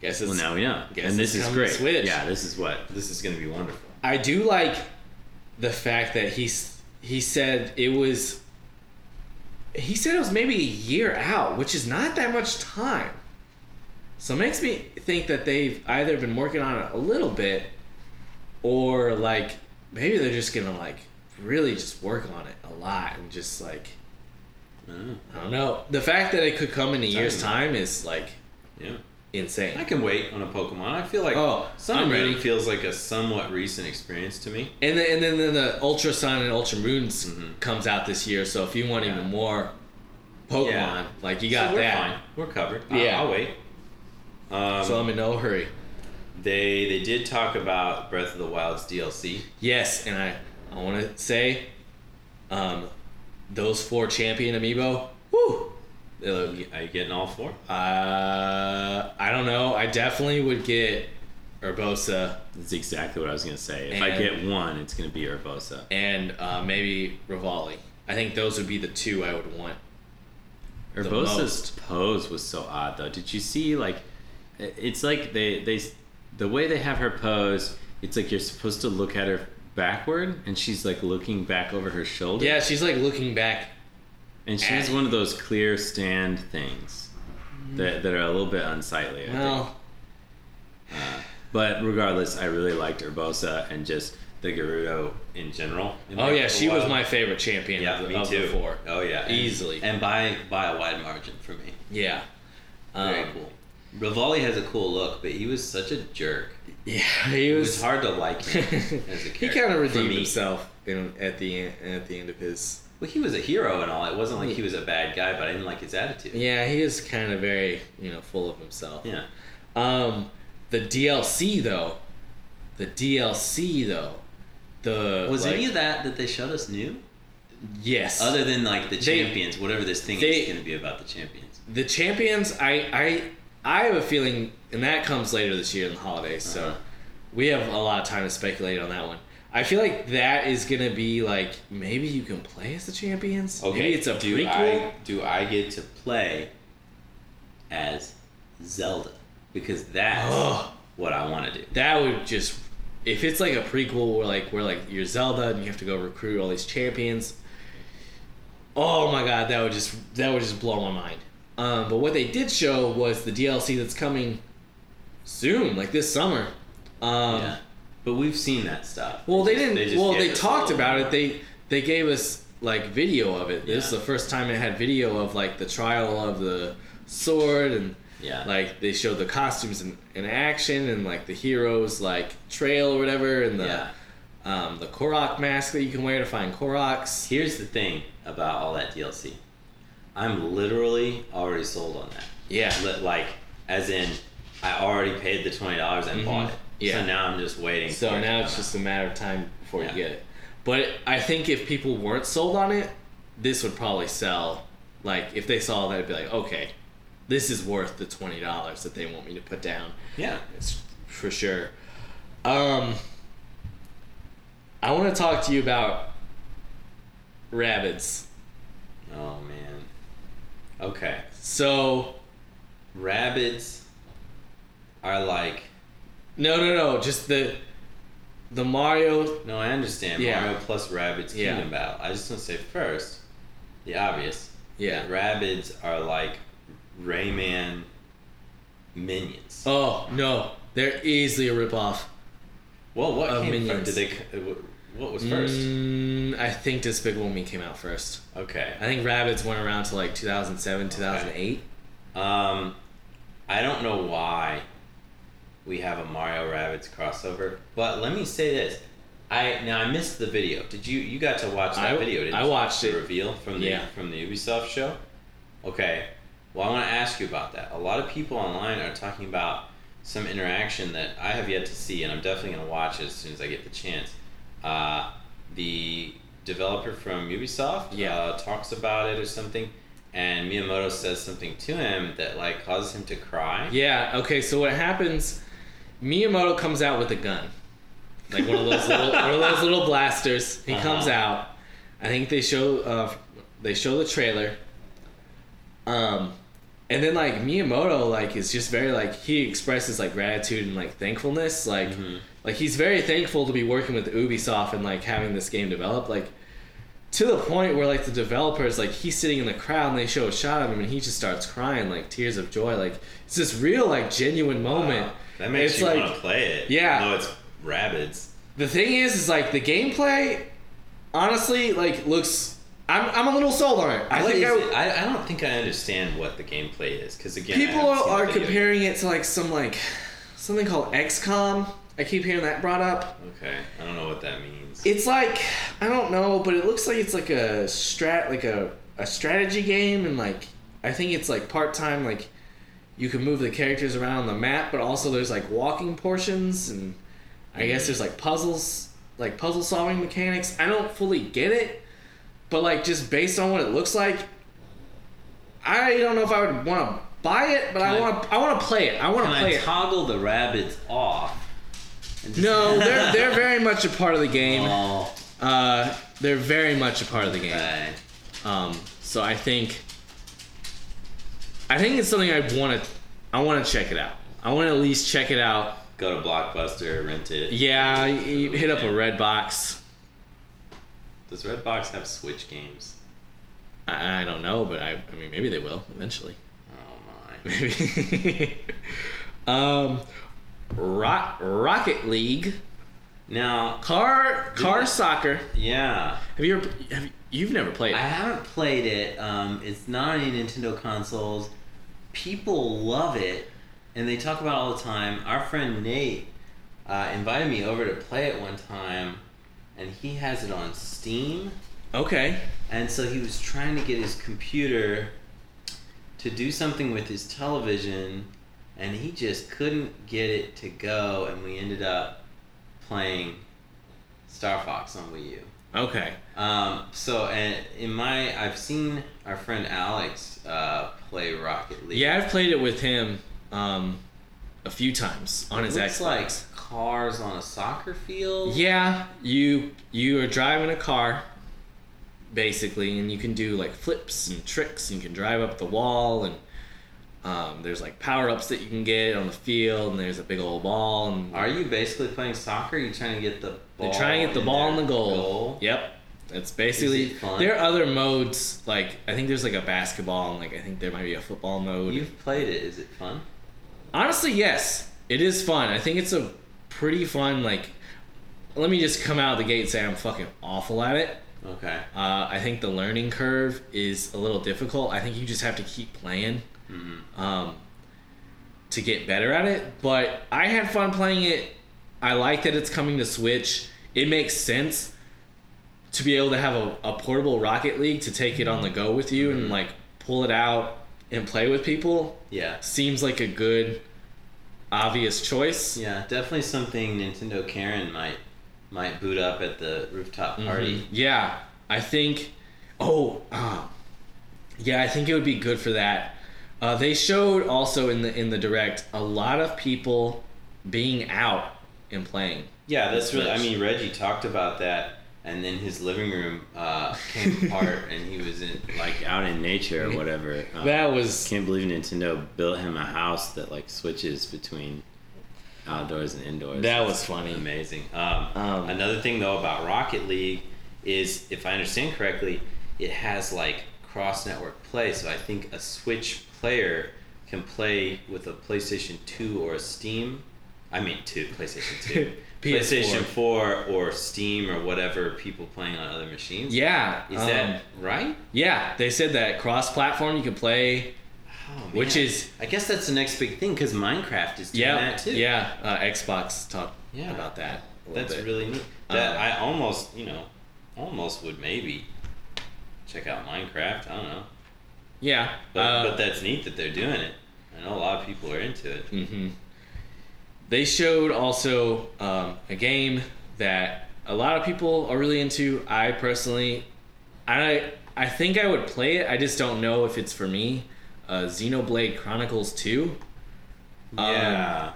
Speaker 1: Guess it's
Speaker 2: Well, now we know,
Speaker 1: guess
Speaker 2: and this is great.
Speaker 1: Switch.
Speaker 2: Yeah, this is what this is going to be wonderful.
Speaker 1: I do like the fact that he's he said it was he said it was maybe a year out, which is not that much time. So it makes me think that they've either been working on it a little bit or like maybe they're just gonna like really just work on it a lot and just like
Speaker 2: I don't know.
Speaker 1: I don't know. The fact that it could come in a year's time is like
Speaker 2: Yeah.
Speaker 1: insane.
Speaker 3: I can wait on a Pokemon. I feel like
Speaker 1: Oh,
Speaker 3: Sun and Moon feels like a somewhat recent experience to me.
Speaker 1: And then, and then, then the Ultra Sun and Ultra Moons
Speaker 3: Mhm.
Speaker 1: comes out this year. So if you want
Speaker 3: Yeah.
Speaker 1: even more Pokemon,
Speaker 3: Yeah.
Speaker 1: like you got
Speaker 3: so we're
Speaker 1: that.
Speaker 3: Fine. We're covered. I'll,
Speaker 1: Yeah.
Speaker 3: I'll wait. Um,
Speaker 1: So I'm in no hurry.
Speaker 3: they they did talk about Breath of the Wild's DLC.
Speaker 1: Yes, and I I want to say, um, those four champion amiibo. Woo.
Speaker 3: Are you getting all four?
Speaker 1: Uh, I don't know. I definitely would get Urbosa
Speaker 2: That's exactly what I was going to say. If I get one, it's going to be Urbosa.
Speaker 1: and uh, maybe Revali. I think those would be the two I would want.
Speaker 2: Urbosa's pose was so odd, though. Did you see like? It's like they they the way they have her pose. It's like you're supposed to look at her backward, and she's like looking back over her shoulder.
Speaker 1: Yeah, she's like looking back.
Speaker 2: and she has one of those clear stand things that that are a little bit unsightly. I think.
Speaker 1: Well,
Speaker 2: But regardless, I really liked Urbosa and just the Gerudo in general. in
Speaker 1: oh yeah, she was my favorite champion
Speaker 3: Yeah,
Speaker 1: of, the,
Speaker 3: me
Speaker 1: of
Speaker 3: too.
Speaker 1: the four.
Speaker 3: Oh yeah,
Speaker 1: Easily.
Speaker 3: and by by a wide margin for me.
Speaker 1: Yeah.
Speaker 3: Very
Speaker 1: Um,
Speaker 3: cool.
Speaker 2: Revali has a cool look, but he was such a jerk.
Speaker 1: Yeah, he
Speaker 2: It
Speaker 1: was.
Speaker 2: was hard to like him as a character.
Speaker 1: he kind of redeemed himself in, at the end, at the end of his.
Speaker 2: Well, he was a hero and all. It wasn't like he was a bad guy, but I didn't like his attitude.
Speaker 1: Yeah, he is kind of very you know full of himself.
Speaker 2: Yeah.
Speaker 1: Um, the DLC though, the DLC though, the
Speaker 2: Was
Speaker 1: like,
Speaker 2: any of that that they showed us new?
Speaker 1: yes
Speaker 2: Other than like the
Speaker 1: They-
Speaker 2: champions, whatever this thing
Speaker 1: they-
Speaker 2: is going to be about the champions.
Speaker 1: the champions I I I have a feeling and that comes later this year in the holidays so
Speaker 2: Uh-huh.
Speaker 1: we have a lot of time to speculate on that one. I feel like that is gonna be like maybe you can play as the champions. Okay, Maybe it's a
Speaker 2: do
Speaker 1: prequel.
Speaker 2: I do I get to play as Zelda because that's
Speaker 1: Ugh.
Speaker 2: what I want to do.
Speaker 1: that would just if it's like a prequel where like where like you're Zelda and you have to go recruit all these champions. Oh my god, that would just that would just blow my mind. Um, but what they did show was the DLC that's coming soon, like this summer. Um,
Speaker 2: yeah. But we've seen that stuff.
Speaker 1: Well, they
Speaker 2: just-
Speaker 1: didn't.
Speaker 2: just
Speaker 1: well, they talked about it. They they gave us like video of it. This is the first time it had video of like the trial of the sword and
Speaker 2: Yeah.
Speaker 1: like they showed the costumes in, in action and like the heroes like trail or whatever and the
Speaker 2: Yeah.
Speaker 1: um, the Korok mask that you can wear to find Koroks.
Speaker 2: Here's the thing about all that DLC. I'm literally already sold on that.
Speaker 1: Yeah.
Speaker 2: Like, as in, I already paid the twenty dollars and
Speaker 1: Mhm.
Speaker 2: bought it.
Speaker 1: Yeah.
Speaker 2: So now I'm just waiting.
Speaker 1: So
Speaker 2: for it
Speaker 1: now it's
Speaker 2: come
Speaker 1: just a matter of time before
Speaker 2: Yeah.
Speaker 1: you get it. But I think if people weren't sold on it, this would probably sell. Like if they saw that, it'd be like, okay, this is worth the twenty dollars that they want me to put down.
Speaker 2: Yeah.
Speaker 1: It's for sure. Um, I want to talk to you about Rabbids.
Speaker 2: Oh man. Okay.
Speaker 1: So
Speaker 2: Rabbids are like.
Speaker 1: no, no, no, just the the Mario.
Speaker 2: No, I understand
Speaker 1: Yeah.
Speaker 2: Mario plus Rabbids
Speaker 1: Yeah.
Speaker 2: Kingdom Battle. I just want to say first, the obvious.
Speaker 1: Yeah.
Speaker 2: that Rabbids are like Rayman minions.
Speaker 1: Oh no, they're easily a ripoff.
Speaker 2: well, what came
Speaker 1: Minions.
Speaker 2: first? Did they? Uh, What was first?
Speaker 1: Mm, I think Despicable Me came out first.
Speaker 2: Okay.
Speaker 1: I think Rabbids went around to like 2007, 2008.
Speaker 2: Um, I don't know why we have a Mario Rabbids crossover, but let me say this. I now I missed the video. Did you you got to watch that
Speaker 1: I-
Speaker 2: video? Didn't
Speaker 1: I
Speaker 2: you?
Speaker 1: watched
Speaker 2: the
Speaker 1: it.
Speaker 2: reveal from the
Speaker 1: Yeah.
Speaker 2: from the Ubisoft show. Okay. Well, I want to ask you about that. A lot of people online are talking about some interaction that I have yet to see, and I'm definitely going to watch it as soon as I get the chance. Uh, the developer from Ubisoft
Speaker 1: Yeah.
Speaker 2: uh, talks about it or something, and Miyamoto says something to him that like causes him to cry.
Speaker 1: Yeah. Okay. So what happens? Miyamoto comes out with a gun, like one of those little one of those little blasters. He comes
Speaker 2: Uh-huh.
Speaker 1: out. I think they show uh, they show the trailer. Um, and then like Miyamoto like is just very like he expresses like gratitude and like thankfulness like
Speaker 2: Mhm.
Speaker 1: Like he's very thankful to be working with Ubisoft and like having this game developed like to the point where like the developers like he's sitting in the crowd and they show a shot of him and he just starts crying like tears of joy like it's this real like genuine moment
Speaker 2: Wow. That makes
Speaker 1: It's
Speaker 2: you
Speaker 1: like-
Speaker 2: want to play it.
Speaker 1: Yeah.
Speaker 2: Though it's Rabbids.
Speaker 1: the thing is is like the gameplay honestly like looks I'm, I'm a little sold on it I
Speaker 2: What
Speaker 1: think I,
Speaker 2: it? I, I don't think I understand what the gameplay is because again,
Speaker 1: people are, are comparing it to like some like something called XCOM I keep hearing that brought up
Speaker 2: Okay, I don't know what that means.
Speaker 1: It's like I don't know, but it looks like it's like a strat, like a a strategy game, and like I think it's like part time. Like you can move the characters around the map, but also there's like walking portions, and I guess there's like puzzles, like puzzle solving mechanics. I don't fully get it, but like just based on what it looks like, I don't know if I would want to buy it, but I
Speaker 2: I-
Speaker 1: want to. I want to play it. I want to
Speaker 2: I
Speaker 1: play it.
Speaker 2: toggle the Rabbids off?
Speaker 1: No, they're they're very much a part of the game.
Speaker 2: Oh,
Speaker 1: Uh, they're very much a part of the game.
Speaker 2: okay.
Speaker 1: Um, so I think I think it's something I want to I want to check it out. I want to at least check it out.
Speaker 2: Go to Blockbuster, rent it.
Speaker 1: Yeah, you hit up a Redbox.
Speaker 2: Does Redbox have Switch games?
Speaker 1: I, I don't know, but I, I mean maybe they will eventually.
Speaker 2: Oh my.
Speaker 1: Maybe. um, Rock, Rocket League,
Speaker 2: Now,
Speaker 1: car car
Speaker 2: Yeah.
Speaker 1: soccer.
Speaker 2: yeah,
Speaker 1: Have you ever? Have you, you've never played? it.
Speaker 2: I haven't played it. Um, it's not on any Nintendo consoles. People love it. and they talk about it all the time. Our friend Nate uh, invited me over to play it one time, and he has it on Steam.
Speaker 1: Okay.
Speaker 2: And so he was trying to get his computer to do something with his television, and he just couldn't get it to go, and we ended up playing Star Fox on Wii U.
Speaker 1: Okay.
Speaker 2: Um, so, and in my, I've seen our friend Alex uh, play Rocket League.
Speaker 1: Yeah, I've played it with him um, a few times on his
Speaker 2: it looks
Speaker 1: Xbox.
Speaker 2: like cars on a soccer field.
Speaker 1: Yeah, you you are driving a car, basically, and you can do like flips and tricks. And you can drive up the wall, and um, there's like power ups that you can get on the field, and there's a big old ball. And
Speaker 2: Are you basically playing soccer? Are you trying to get the ball?
Speaker 1: They're trying to get the ball in the goal. Yep. It's basically
Speaker 2: it fun?
Speaker 1: there are other modes like I think there's like a basketball and like I think there might be a football mode.
Speaker 2: You've played it. Is it fun?
Speaker 1: Honestly, yes, it is fun. I think it's a pretty fun like. Let me just come out of the gate and say I'm fucking awful at it.
Speaker 2: Okay.
Speaker 1: Uh, I think the learning curve is a little difficult. I think you just have to keep playing
Speaker 2: Mm-hmm.
Speaker 1: um, to get better at it. But I had fun playing it. I like that it's coming to Switch. It makes sense to be able to have a, a portable Rocket League to take it on the go with you and like pull it out and play with people.
Speaker 2: Yeah.
Speaker 1: Seems like a good, obvious choice.
Speaker 2: Yeah, definitely something Nintendo Karen might might boot up at the rooftop party.
Speaker 1: Mhm. Yeah, I think. Oh, uh, yeah, I think it would be good for that. Uh, they showed also in the in the direct a lot of people being out and playing.
Speaker 2: Yeah, that's really. I mean, Reggie talked about that, and then his living room uh, came apart, and he was in like.
Speaker 4: out in nature or whatever. Um,
Speaker 1: That was
Speaker 4: can't believe Nintendo built him a house that like switches between outdoors and indoors.
Speaker 1: that was funny.
Speaker 2: Amazing. Um,
Speaker 1: Um,
Speaker 2: another thing though about Rocket League is, if I understand correctly, it has like cross network play. So I think a Switch player can play with a PlayStation Two or a Steam. I mean, two PlayStation Two, PlayStation Four or Steam or whatever people playing on other machines.
Speaker 1: Yeah,
Speaker 2: Is
Speaker 1: um,
Speaker 2: that right?
Speaker 1: yeah? They said that cross-platform you can play.
Speaker 2: Oh.
Speaker 1: Which is-
Speaker 2: I guess that's the next big thing because Minecraft is doing
Speaker 1: Yeah,
Speaker 2: that too.
Speaker 1: yeah. Uh, Xbox talked
Speaker 2: Yeah.
Speaker 1: about that.
Speaker 2: That's
Speaker 1: bit.
Speaker 2: really neat. That
Speaker 1: Uh,
Speaker 2: I almost, you know, almost would maybe check out Minecraft. I don't know,
Speaker 1: yeah.
Speaker 2: but
Speaker 1: uh,
Speaker 2: but that's neat that they're doing it. I know a lot of people are into it.
Speaker 1: hmm They showed also um, a game that a lot of people are really into. I personally, I I think I would play it. I just don't know if it's for me. Uh, Xenoblade Chronicles Two. Um,
Speaker 2: Yeah,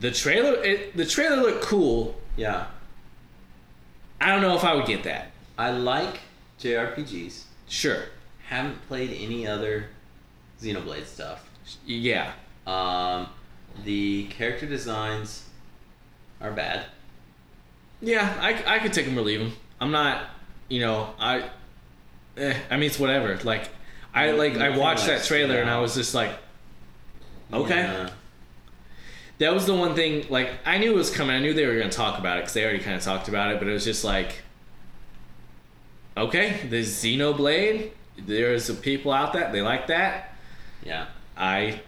Speaker 1: The trailer, it, the trailer looked cool.
Speaker 2: yeah.
Speaker 1: I don't know if I would get that.
Speaker 2: I like JRPGs.
Speaker 1: Sure.
Speaker 2: Haven't played any other Xenoblade stuff.
Speaker 1: Yeah.
Speaker 2: Um, the character designs are bad.
Speaker 1: Yeah, I, I could take them or leave them. I'm not, you know, I, eh, I mean, it's whatever. Like, I like I watched that trailer and I was just like, okay.
Speaker 2: Yeah.
Speaker 1: That was the one thing. Like, I knew it was coming. I knew they were going to talk about it because they already kind of talked about it. But it was just like, okay, the Xenoblade. There's some people out there they like that.
Speaker 2: yeah.
Speaker 1: I,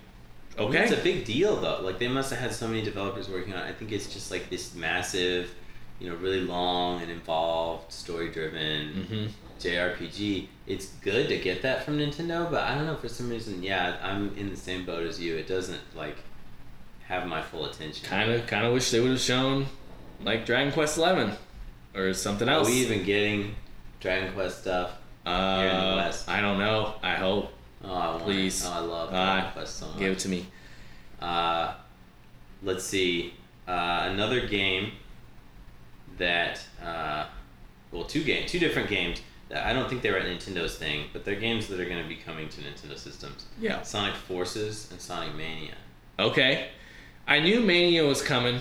Speaker 1: okay.
Speaker 2: It's a big deal though. Like they must have had so many developers working on it. I think it's just like this massive, you know, really long and involved, story driven
Speaker 1: hmm
Speaker 2: JRPG. It's good to get that from Nintendo, but I don't know for some reason, yeah, I'm in the same boat as you. It doesn't like have my full attention.
Speaker 1: Kind of, kind of wish they would have shown like Dragon Quest Eleven or something else.
Speaker 2: Are we even getting Dragon Quest stuff?
Speaker 1: Uh,
Speaker 2: here in the West?
Speaker 1: I don't know. I hope.
Speaker 2: Oh, I
Speaker 1: Please.
Speaker 2: Oh, I love
Speaker 1: Uh,
Speaker 2: Dragon Quest so much.
Speaker 1: Give it to me.
Speaker 2: Uh, let's see. Uh, another game that, uh, well, two games, two different games that I don't think they were at Nintendo's thing, but they're games that are going to be coming to Nintendo systems.
Speaker 1: Yeah.
Speaker 2: Sonic Forces and Sonic Mania.
Speaker 1: Okay. I knew Mania was coming,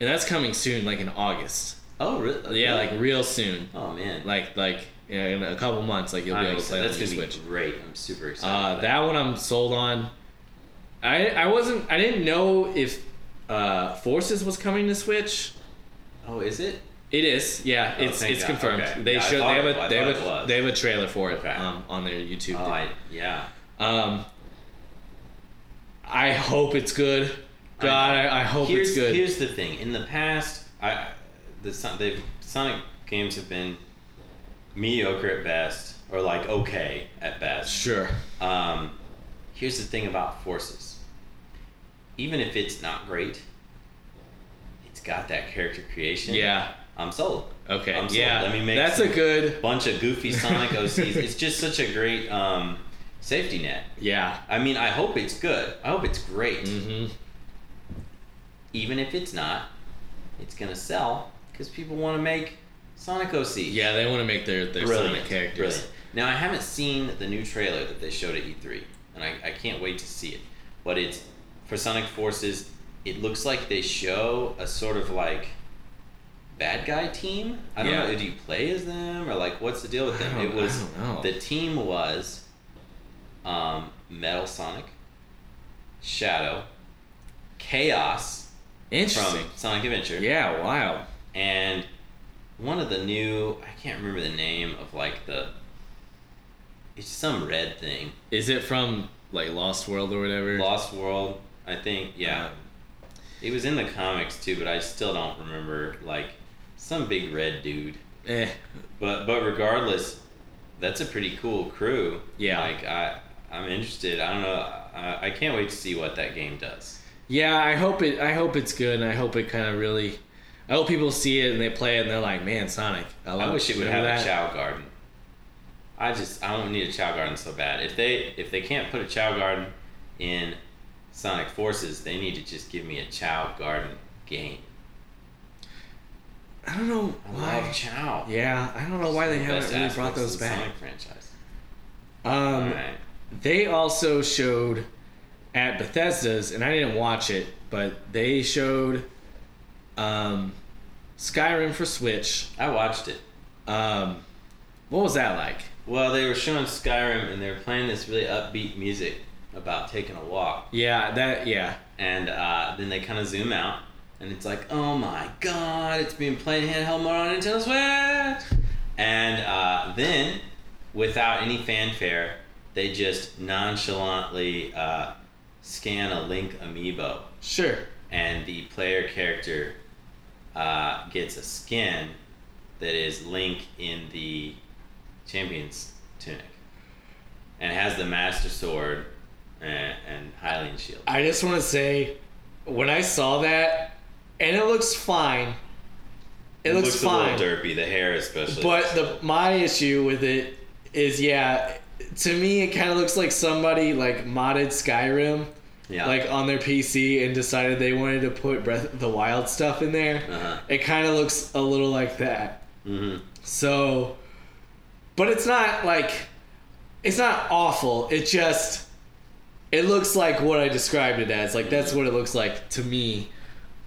Speaker 1: and that's coming soon, like in August.
Speaker 2: Oh, really?
Speaker 1: Yeah, like real soon.
Speaker 2: Oh man.
Speaker 1: Like like you know, in a couple months, like you'll be
Speaker 2: I'm
Speaker 1: able to play
Speaker 2: excited.
Speaker 1: on
Speaker 2: That's
Speaker 1: the Switch.
Speaker 2: be great. I'm super excited.
Speaker 1: Uh,
Speaker 2: about
Speaker 1: that one I'm sold on. I I wasn't I didn't know if uh, Forces was coming to Switch.
Speaker 2: Oh, is it?
Speaker 1: It is, yeah.
Speaker 2: Oh,
Speaker 1: It's it's
Speaker 2: God.
Speaker 1: confirmed.
Speaker 2: Okay.
Speaker 1: They
Speaker 2: Yeah, I
Speaker 1: showed they have a they have a they have a trailer for it
Speaker 2: Okay.
Speaker 1: um, on their YouTube.
Speaker 2: Oh. I, yeah.
Speaker 1: Um, I hope it's good. God, I, I hope
Speaker 2: here's,
Speaker 1: it's good.
Speaker 2: Here's the thing. In the past, I the they've Sonic games have been mediocre at best, or like okay at best.
Speaker 1: Sure.
Speaker 2: Um, here's the thing about Forces. Even if it's not great, it's got that character creation.
Speaker 1: Yeah.
Speaker 2: I'm sold.
Speaker 1: Okay.
Speaker 2: I'm sold.
Speaker 1: yeah.
Speaker 2: Let me make
Speaker 1: That's a good.
Speaker 2: bunch of goofy Sonic OCs. It's just such a great um, safety net.
Speaker 1: Yeah.
Speaker 2: I mean, I hope it's good. I hope it's great.
Speaker 1: Mm-hmm.
Speaker 2: Even if it's not, it's gonna sell because people want to make Sonic OC.
Speaker 1: Yeah, they want to make their their
Speaker 2: brilliant
Speaker 1: Sonic characters.
Speaker 2: Brilliant. Now I haven't seen the new trailer that they showed at E3, and I, I can't wait to see it. But it's for Sonic Forces. It looks like they show a sort of like bad guy team. I don't
Speaker 1: Yeah.
Speaker 2: know. Do you play as them or like what's the deal with
Speaker 1: I
Speaker 2: them?
Speaker 1: don't-
Speaker 2: It was
Speaker 1: I don't know.
Speaker 2: the team was um, Metal Sonic, Shadow, Chaos
Speaker 1: Interesting.
Speaker 2: from Sonic Adventure,
Speaker 1: Yeah. Wow.
Speaker 2: and one of the new I can't remember the name of like the it's some red thing.
Speaker 1: Is it from like Lost World or whatever?
Speaker 2: Lost World, I think. Yeah.
Speaker 1: Um,
Speaker 2: It was in the comics too, but I still don't remember like some big red dude.
Speaker 1: eh.
Speaker 2: But but regardless, that's a pretty cool crew.
Speaker 1: Yeah.
Speaker 2: Like I I'm interested. I don't know. I, I can't wait to see what that game does.
Speaker 1: Yeah, I hope it. I hope it's good, and I hope it kind of really. I hope people see it and they play it and they're like, "Man, Sonic." I,
Speaker 2: I wish it would have
Speaker 1: remember
Speaker 2: a
Speaker 1: that?
Speaker 2: Chao Garden. I just I don't need a Chao Garden so bad. If they if they can't put a Chao Garden in Sonic Forces, they need to just give me a Chao Garden game.
Speaker 1: I don't know
Speaker 2: I
Speaker 1: why.
Speaker 2: love Chao.
Speaker 1: Yeah, I don't know why they
Speaker 2: The
Speaker 1: haven't really brought those back.
Speaker 2: Sonic franchise.
Speaker 1: Um,
Speaker 2: Alright.
Speaker 1: They also showed at Bethesda's, and I didn't watch it, but they showed um, Skyrim for Switch.
Speaker 2: I watched it.
Speaker 1: Um, what was that like?
Speaker 2: Well, they were showing Skyrim and they were playing this really upbeat music about taking a walk.
Speaker 1: Yeah, that yeah.
Speaker 2: And uh, then they kind of zoom out and it's like, oh my god, it's being played handheld mode on Nintendo Switch! And uh, then, without any fanfare, they just nonchalantly uh, scan a Link amiibo
Speaker 1: Sure.
Speaker 2: and the player character uh, gets a skin that is Link in the champion's tunic, and has the Master Sword and, and Hylian shield.
Speaker 1: I just want to say, when I saw that, and it looks fine. It, looks,
Speaker 2: a
Speaker 1: fine.
Speaker 2: little derpy, the hair especially.
Speaker 1: But the my issue with it is, yeah, to me it kind of looks like somebody like modded Skyrim,
Speaker 2: yeah,
Speaker 1: like on their PC, and decided they wanted to put Breath of the Wild stuff in there.
Speaker 2: uh-huh.
Speaker 1: It kind of looks a little like that.
Speaker 2: hmm
Speaker 1: So, but it's not like it's not awful. It just it looks like what I described it as. Like that's what it looks like to me.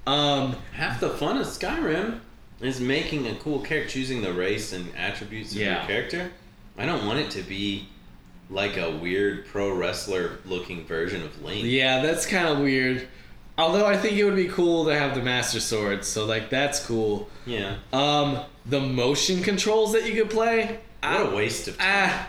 Speaker 1: Um,
Speaker 2: half the fun of Skyrim is making a cool character, choosing the race and attributes of
Speaker 1: Yeah.
Speaker 2: your character. I don't want it to be like a weird pro wrestler looking version of Link.
Speaker 1: yeah, that's kind of weird. Although I think it would be cool to have the Master Sword, so like that's cool.
Speaker 2: Yeah.
Speaker 1: Um, the motion controls that you could play.
Speaker 2: What a waste of time.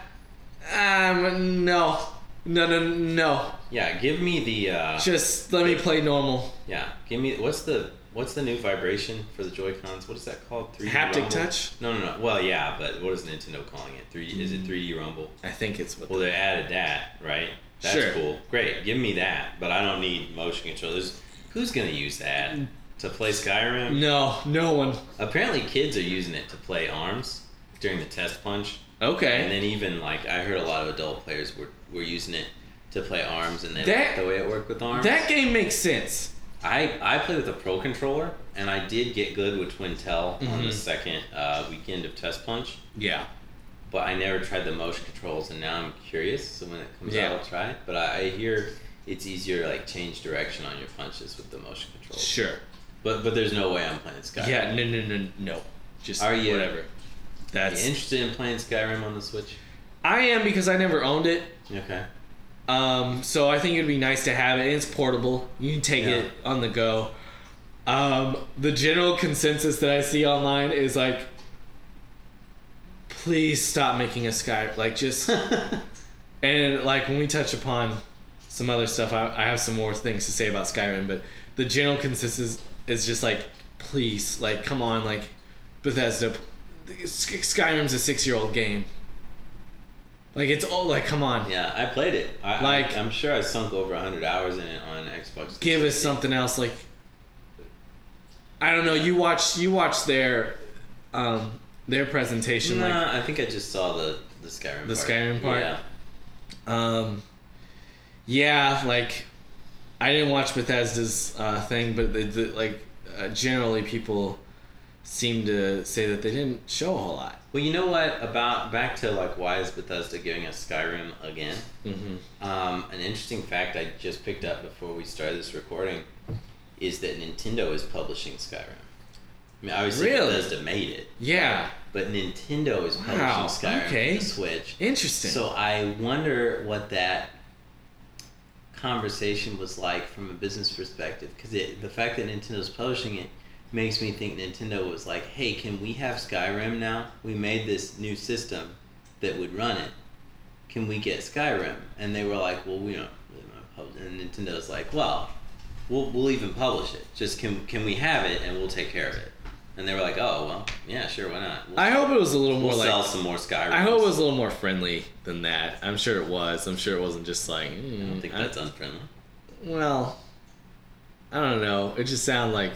Speaker 1: Ah, um, no, no, no, no.
Speaker 2: Yeah, give me the uh,
Speaker 1: Just let me play normal.
Speaker 2: yeah, give me what's the what's the new vibration for the Joy Cons? What is that called? 3D
Speaker 1: Haptic
Speaker 2: Rumble?
Speaker 1: touch?
Speaker 2: No, no, no. Well, yeah, but what is Nintendo calling it? Three? Is
Speaker 1: Mm.
Speaker 2: it 3D Rumble?
Speaker 1: I think it's what.
Speaker 2: Well, they added that, right? That's
Speaker 1: Sure.
Speaker 2: cool. Great, give me that. But I don't need motion controllers. Who's gonna use that to play Skyrim?
Speaker 1: No, no one.
Speaker 2: Apparently, kids are using it to play arms during the test punch.
Speaker 1: Okay.
Speaker 2: And then even like I heard a lot of adult players were, were using it to play arms, and they
Speaker 1: That-
Speaker 2: the way it worked with arms.
Speaker 1: That game makes sense.
Speaker 2: I I play with a pro controller, and I did get good with Twintelle on the
Speaker 1: Mhm.
Speaker 2: second uh, weekend of Test Punch,
Speaker 1: Yeah.
Speaker 2: but I never tried the motion controls, and now I'm curious. So when it comes
Speaker 1: Yeah.
Speaker 2: out, I'll try it. But I, I hear it's easier to like change direction on your punches with the motion controls.
Speaker 1: Sure.
Speaker 2: But but there's no way I'm playing Skyrim.
Speaker 1: Yeah. No. No. No. No. Just
Speaker 2: Are you-
Speaker 1: whatever.
Speaker 2: Are
Speaker 1: That's.
Speaker 2: you interested in playing Skyrim on the Switch?
Speaker 1: I am because I never owned it.
Speaker 2: Okay.
Speaker 1: Um, so I think it'd be nice to have it. It's portable. You can take
Speaker 2: Yeah.
Speaker 1: it on the go. Um, the general consensus that I see online is like, please stop making a Sky. Like just and like when we touch upon some other stuff. I, I have some more things to say about Skyrim, but the general consensus is just like, please, like, come on, like, Bethesda. Skyrim's a six year old game. Like it's all like, come on,
Speaker 2: Yeah, I played it. I,
Speaker 1: Like-
Speaker 2: I, am sure I sunk over hundred hours in it on Xbox.
Speaker 1: give us something else. Like, I don't know. You watch, you watch their, um, their presentation.
Speaker 2: Nah,
Speaker 1: Like,
Speaker 2: I think I just saw the the Skyrim. Part.
Speaker 1: The
Speaker 2: part.
Speaker 1: Skyrim part?
Speaker 2: Yeah.
Speaker 1: Um, yeah, like I didn't watch Bethesda's uh, thing, but the, the, like uh, generally people seem to say that they didn't show a whole lot.
Speaker 2: Well, you know what about back to like why is Bethesda giving us Skyrim again?
Speaker 1: Mm-hmm.
Speaker 2: Um, an interesting fact I just picked up before we started this recording is that Nintendo is publishing Skyrim. I mean, obviously
Speaker 1: Really?
Speaker 2: Bethesda made it,
Speaker 1: Yeah,
Speaker 2: but Nintendo is publishing
Speaker 1: Wow,
Speaker 2: Skyrim
Speaker 1: okay.
Speaker 2: for the Switch.
Speaker 1: interesting.
Speaker 2: So I wonder what that conversation was like from a business perspective, because the fact that Nintendo's publishing it makes me think Nintendo was like, "Hey, can we have Skyrim now? We made this new system that would run it. Can we get Skyrim?" And they were like, "Well, we don't really want to publish." And Nintendo's like, "Well, we'll we'll even publish it. Just can can we have it and we'll take care of it." And they were like, "Oh, well, yeah, sure, why not?" We'll
Speaker 1: I hope it was a little more
Speaker 2: we'll
Speaker 1: like.
Speaker 2: sell some more Skyrim.
Speaker 1: I hope it was a little more friendly than that. I'm sure it was. I'm sure it wasn't just like.
Speaker 2: I
Speaker 1: Mm,
Speaker 2: don't think that's unfriendly.
Speaker 1: Well, I don't know. It just sounded like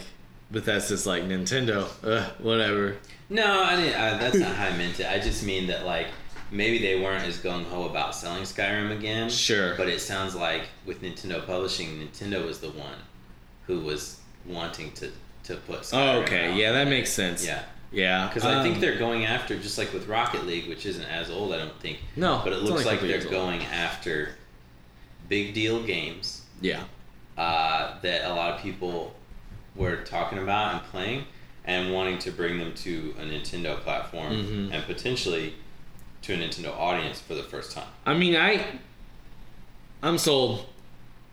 Speaker 1: Bethesda's like Nintendo. Ugh, whatever.
Speaker 2: No, I didn't. I, that's not how I meant it. I just mean that like maybe they weren't as gung ho about selling Skyrim again.
Speaker 1: Sure.
Speaker 2: But it sounds like with Nintendo publishing, Nintendo was the one who was wanting to to put. Skyrim
Speaker 1: Oh, okay. Yeah, that makes sense.
Speaker 2: Yeah,
Speaker 1: Yeah.
Speaker 2: because I think
Speaker 1: um,
Speaker 2: they're going after just like with Rocket League, which isn't as old, I don't think.
Speaker 1: No,
Speaker 2: But it looks like they're going after big deal games
Speaker 1: Yeah.
Speaker 2: uh, that a lot of people were talking about and playing and wanting to bring them to a Nintendo platform
Speaker 1: Mhm.
Speaker 2: and potentially to a Nintendo audience for the first time.
Speaker 1: I mean, I. I'm sold.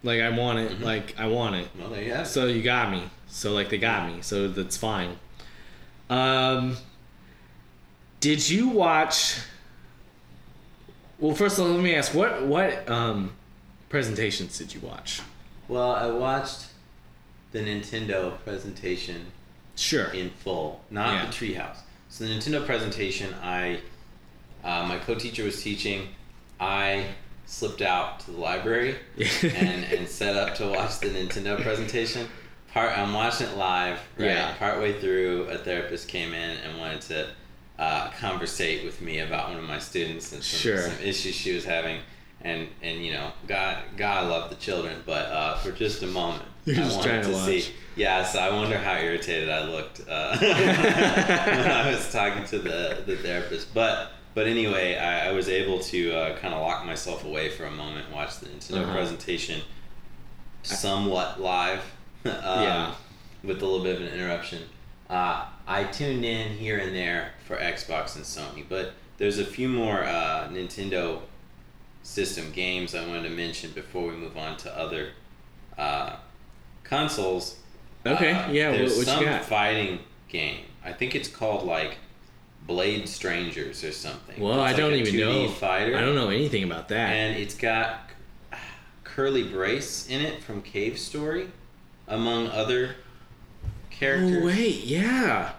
Speaker 1: Like I want it.
Speaker 2: Mhm.
Speaker 1: Like I want it.
Speaker 2: Well, there you have.
Speaker 1: So you got me. So like they got me. So that's fine. Um. Did you watch? Well, first of all, let me ask what what um presentations did you watch?
Speaker 2: Well, I watched the Nintendo presentation
Speaker 1: Sure.
Speaker 2: in full, not
Speaker 1: Yeah.
Speaker 2: the Treehouse. So the Nintendo presentation, I uh, my co-teacher was teaching. I slipped out to the library and, and set up to watch the Nintendo presentation. Part I'm watching it live. Right.
Speaker 1: Yeah.
Speaker 2: Partway through, a therapist came in and wanted to uh, conversate with me about one of my students and some,
Speaker 1: Sure.
Speaker 2: some issues she was having. And and you know, God God love the children, but uh, for just a moment,
Speaker 1: You're
Speaker 2: I
Speaker 1: just trying to
Speaker 2: to see. Yeah, so I wonder how irritated I looked uh, when I was talking to the, the therapist. But but anyway, I, I was able to uh, kind of lock myself away for a moment, and watch the Nintendo
Speaker 1: Uh-huh.
Speaker 2: presentation somewhat live, um,
Speaker 1: Yeah.
Speaker 2: with a little bit of an interruption. Uh, I tuned in here and there for Xbox and Sony, but there's a few more uh, Nintendo system games I wanted to mention before we move on to other uh, consoles.
Speaker 1: Okay,
Speaker 2: Uh,
Speaker 1: yeah,
Speaker 2: There's
Speaker 1: what, what
Speaker 2: some
Speaker 1: got?
Speaker 2: fighting game. I think it's called like Blade Strangers or something.
Speaker 1: Well, I
Speaker 2: It's
Speaker 1: don't
Speaker 2: like a
Speaker 1: even
Speaker 2: 2D
Speaker 1: know.
Speaker 2: Fighter.
Speaker 1: I don't know anything about that.
Speaker 2: And it's got Curly Brace in it from Cave Story, among other characters.
Speaker 1: oh wait, yeah,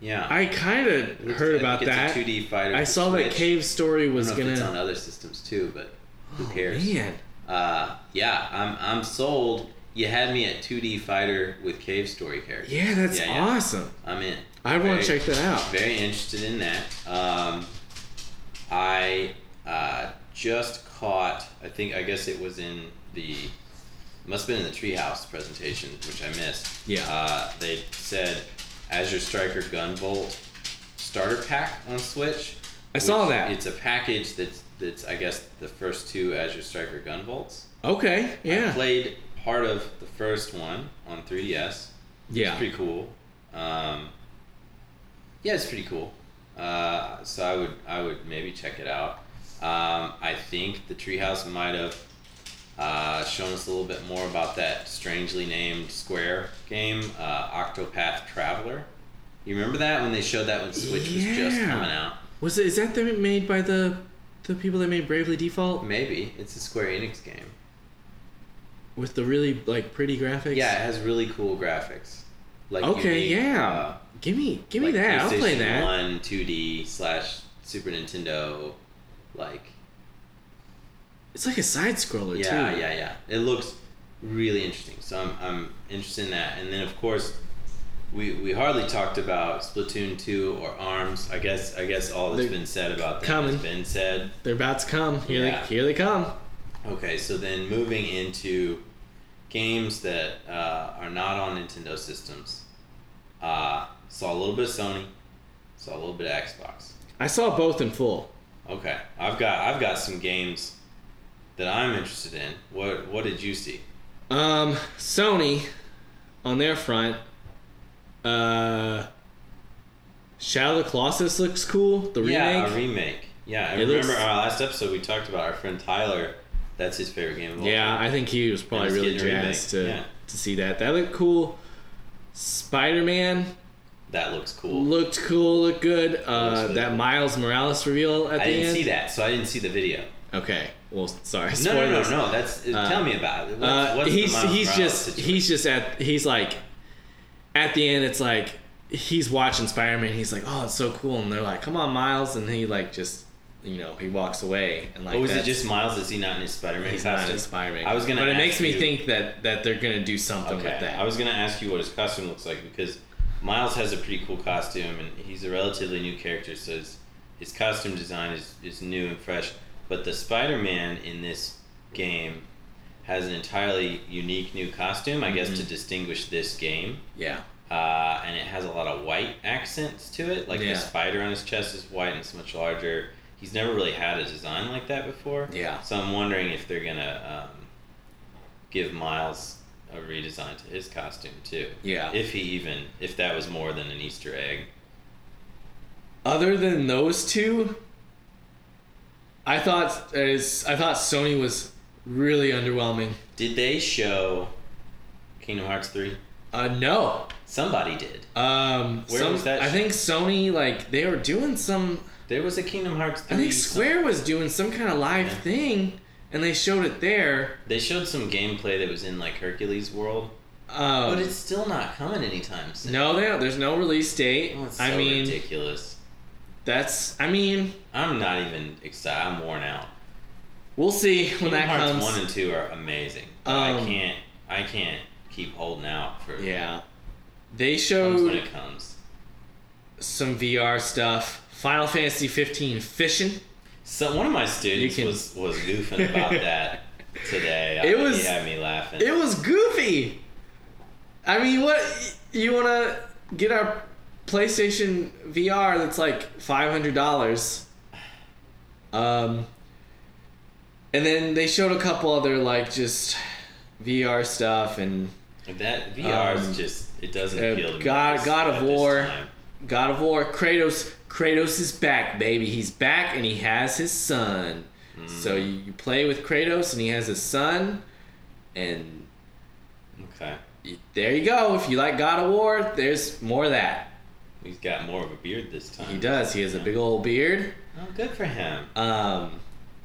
Speaker 2: Yeah.
Speaker 1: I kind of heard
Speaker 2: I
Speaker 1: about that.
Speaker 2: It's a 2D fighter.
Speaker 1: I saw that Cave Story
Speaker 2: I
Speaker 1: was
Speaker 2: don't if it's on other systems too, but who
Speaker 1: Oh,
Speaker 2: cares?
Speaker 1: man,
Speaker 2: Uh, yeah, I'm I'm sold. You had me at 2D fighter with Cave Story characters.
Speaker 1: yeah, that's
Speaker 2: Yeah, yeah.
Speaker 1: awesome.
Speaker 2: I'm in.
Speaker 1: I want to check that out.
Speaker 2: Very interested in that. Um, I uh, just caught. I think. I guess it was in the. Must have been in the Treehouse presentation, which I missed.
Speaker 1: Yeah.
Speaker 2: Uh, they said Azure Striker Gunvolt starter pack on Switch.
Speaker 1: I saw that.
Speaker 2: It's a package that's that's I guess the first two Azure Striker Gunvolts.
Speaker 1: Okay,
Speaker 2: I
Speaker 1: yeah,
Speaker 2: played part of the first one on 3DS.
Speaker 1: yeah.
Speaker 2: It's pretty cool. Um, yeah, it's pretty cool. Uh, so I would I would maybe check it out. Um, I think the Treehouse might have uh, shown us a little bit more about that strangely named Square game, uh, Octopath Traveler. You remember that when they showed that when Switch was just coming out?
Speaker 1: Was it? Is that the, made by the the people that made Bravely Default?
Speaker 2: Maybe it's a Square Enix game.
Speaker 1: With the really like pretty graphics.
Speaker 2: Yeah, it has really cool graphics. Like
Speaker 1: Okay,
Speaker 2: unique,
Speaker 1: yeah.
Speaker 2: uh,
Speaker 1: Give me, give me
Speaker 2: like
Speaker 1: that. I'll play that.
Speaker 2: One, 2D slash Super Nintendo, like
Speaker 1: It's like a side scroller
Speaker 2: yeah,
Speaker 1: too.
Speaker 2: Yeah, yeah, yeah. It looks really interesting. So I'm I'm interested in that. And then of course, we we hardly talked about Splatoon two or Arms. I guess I guess all that's
Speaker 1: They're
Speaker 2: been said about them
Speaker 1: coming.
Speaker 2: has been said.
Speaker 1: They're about to come. Here
Speaker 2: Yeah.
Speaker 1: they, here they come.
Speaker 2: Okay, so then moving into games that uh, are not on Nintendo systems. Uh, saw a little bit of Sony, saw a little bit of Xbox.
Speaker 1: I saw both in full.
Speaker 2: Okay, I've got I've got some games that I'm interested in. What what did you see?
Speaker 1: Um, Sony, on their front, uh, Shadow of the Colossus looks cool. The remake?
Speaker 2: Yeah,
Speaker 1: remake.
Speaker 2: a remake. Yeah, I
Speaker 1: It
Speaker 2: remember
Speaker 1: looks-
Speaker 2: our last episode we talked about our friend Tyler. That's his favorite game of all
Speaker 1: yeah,
Speaker 2: time.
Speaker 1: I think he was probably really jazzed to
Speaker 2: yeah.
Speaker 1: to see that. That looked cool. Spider Man
Speaker 2: that looks cool.
Speaker 1: looked cool. Looked good. Uh,
Speaker 2: Looks
Speaker 1: that
Speaker 2: cool.
Speaker 1: Miles Morales reveal at
Speaker 2: I
Speaker 1: the
Speaker 2: didn't
Speaker 1: end.
Speaker 2: see that, so I didn't see the video.
Speaker 1: Okay. Well, sorry.
Speaker 2: No, no, no, no. That's
Speaker 1: Uh,
Speaker 2: tell me about it. What's,
Speaker 1: Uh,
Speaker 2: what's
Speaker 1: he's he's just
Speaker 2: situation?
Speaker 1: he's just at he's like at the end it's like he's watching Spider-Man he's like oh it's so cool and they're like come on Miles and he like just you know he walks away and like
Speaker 2: Or was it just Miles? Is he not in his Spider-Man
Speaker 1: he's not
Speaker 2: costume?
Speaker 1: in Spider-Man
Speaker 2: I was gonna
Speaker 1: but it makes me
Speaker 2: you-
Speaker 1: think that that they're gonna do something
Speaker 2: Okay,
Speaker 1: with that
Speaker 2: I was gonna ask you what his costume looks like because Miles has a pretty cool costume and he's a relatively new character, so his, his costume design is, is new and fresh. But the Spider-Man in this game has an entirely unique new costume, I guess, to
Speaker 1: Mhm.
Speaker 2: distinguish this game.
Speaker 1: yeah
Speaker 2: Uh, and it has a lot of white accents to it. Like
Speaker 1: Yeah.
Speaker 2: the spider on his chest is white and it's much larger. He's never really had a design like that before.
Speaker 1: yeah
Speaker 2: So I'm wondering if they're gonna um, give Miles a redesign to his costume too.
Speaker 1: yeah
Speaker 2: If he even, if that was more than an Easter egg.
Speaker 1: other than those two I thought is I thought Sony was really underwhelming
Speaker 2: Did they show Kingdom Hearts three?
Speaker 1: uh no
Speaker 2: Somebody did.
Speaker 1: um
Speaker 2: Where
Speaker 1: some-
Speaker 2: was that
Speaker 1: I think Sony like they were doing some
Speaker 2: There was a Kingdom Hearts
Speaker 1: I think Square was doing some kind of live
Speaker 2: Yeah.
Speaker 1: thing, and they showed it there.
Speaker 2: They showed some gameplay that was in like Hercules World,
Speaker 1: Um,
Speaker 2: but it's still not coming anytime soon.
Speaker 1: no, they don't- there's no release date.
Speaker 2: Oh, so
Speaker 1: I mean,
Speaker 2: ridiculous.
Speaker 1: that's. I mean,
Speaker 2: I'm not even excited. I'm worn out.
Speaker 1: we'll see when
Speaker 2: Kingdom
Speaker 1: that
Speaker 2: Hearts
Speaker 1: comes.
Speaker 2: one and two are amazing. But I
Speaker 1: Um,
Speaker 2: can't. I can't keep holding out for.
Speaker 1: yeah, they
Speaker 2: comes
Speaker 1: showed
Speaker 2: when it comes.
Speaker 1: some VR stuff. Final Fantasy 15 fishing.
Speaker 2: So one of my students
Speaker 1: can-
Speaker 2: was was goofing about that today.
Speaker 1: It
Speaker 2: I-
Speaker 1: was-
Speaker 2: he had me laughing.
Speaker 1: It was goofy. I mean, what you want to get our PlayStation VR that's like five hundred dollars. Um, and then they showed a couple other like just VR stuff and
Speaker 2: that VR
Speaker 1: um,
Speaker 2: is just it doesn't
Speaker 1: uh,
Speaker 2: appeal to me.
Speaker 1: God- God of War. God of War. Kratos. Kratos is back, baby. He's back and he has his son. So you, you play with Kratos and he has his son, and
Speaker 2: Okay,
Speaker 1: y- there you go. If you like God of War, there's more of that.
Speaker 2: he's got more of a beard this time.
Speaker 1: He does. He has a big old beard.
Speaker 2: Oh, good for him.
Speaker 1: Um,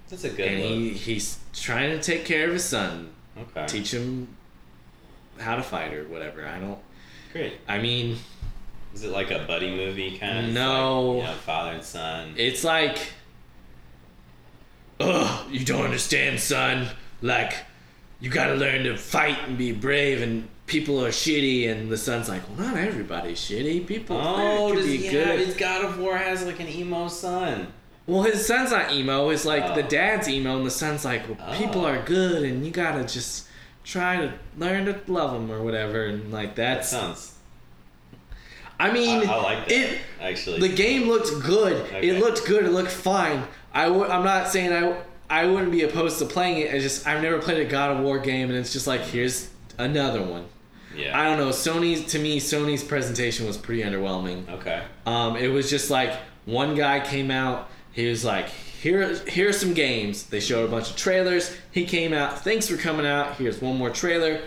Speaker 2: That's a good
Speaker 1: and
Speaker 2: look.
Speaker 1: he, he's trying to take care of his son,
Speaker 2: okay,
Speaker 1: teach him how to fight or whatever. I don't.
Speaker 2: great.
Speaker 1: I mean,
Speaker 2: Is it like a buddy movie kind of?
Speaker 1: No.
Speaker 2: you know, father and son.
Speaker 1: it's like, ugh, you don't understand, son. Like, you gotta learn to fight and be brave, and people are shitty. And the son's like, well, not everybody's shitty. People
Speaker 2: oh,
Speaker 1: could
Speaker 2: does
Speaker 1: be
Speaker 2: he
Speaker 1: good.
Speaker 2: His God of War has like an emo son.
Speaker 1: Well, his son's not emo. It's like the
Speaker 2: Oh.
Speaker 1: dad's emo, and the son's like, well, people
Speaker 2: Oh.
Speaker 1: are good, and you gotta just try to learn to love them or whatever. And like
Speaker 2: That sounds.
Speaker 1: I mean,
Speaker 2: I, I like that.
Speaker 1: it.
Speaker 2: actually.
Speaker 1: The game looked good.
Speaker 2: Okay.
Speaker 1: It looked good. It looked fine. I w- I'm not saying I I wouldn't be opposed to playing it. It's just I've never played a God of War game, and it's just like here's another one.
Speaker 2: yeah.
Speaker 1: I don't know. Sony's to me, Sony's presentation was pretty underwhelming.
Speaker 2: okay.
Speaker 1: Um, it was just like one guy came out. He was like, "Here, here's some games." They showed a bunch of trailers. He came out. Thanks for coming out. Here's one more trailer.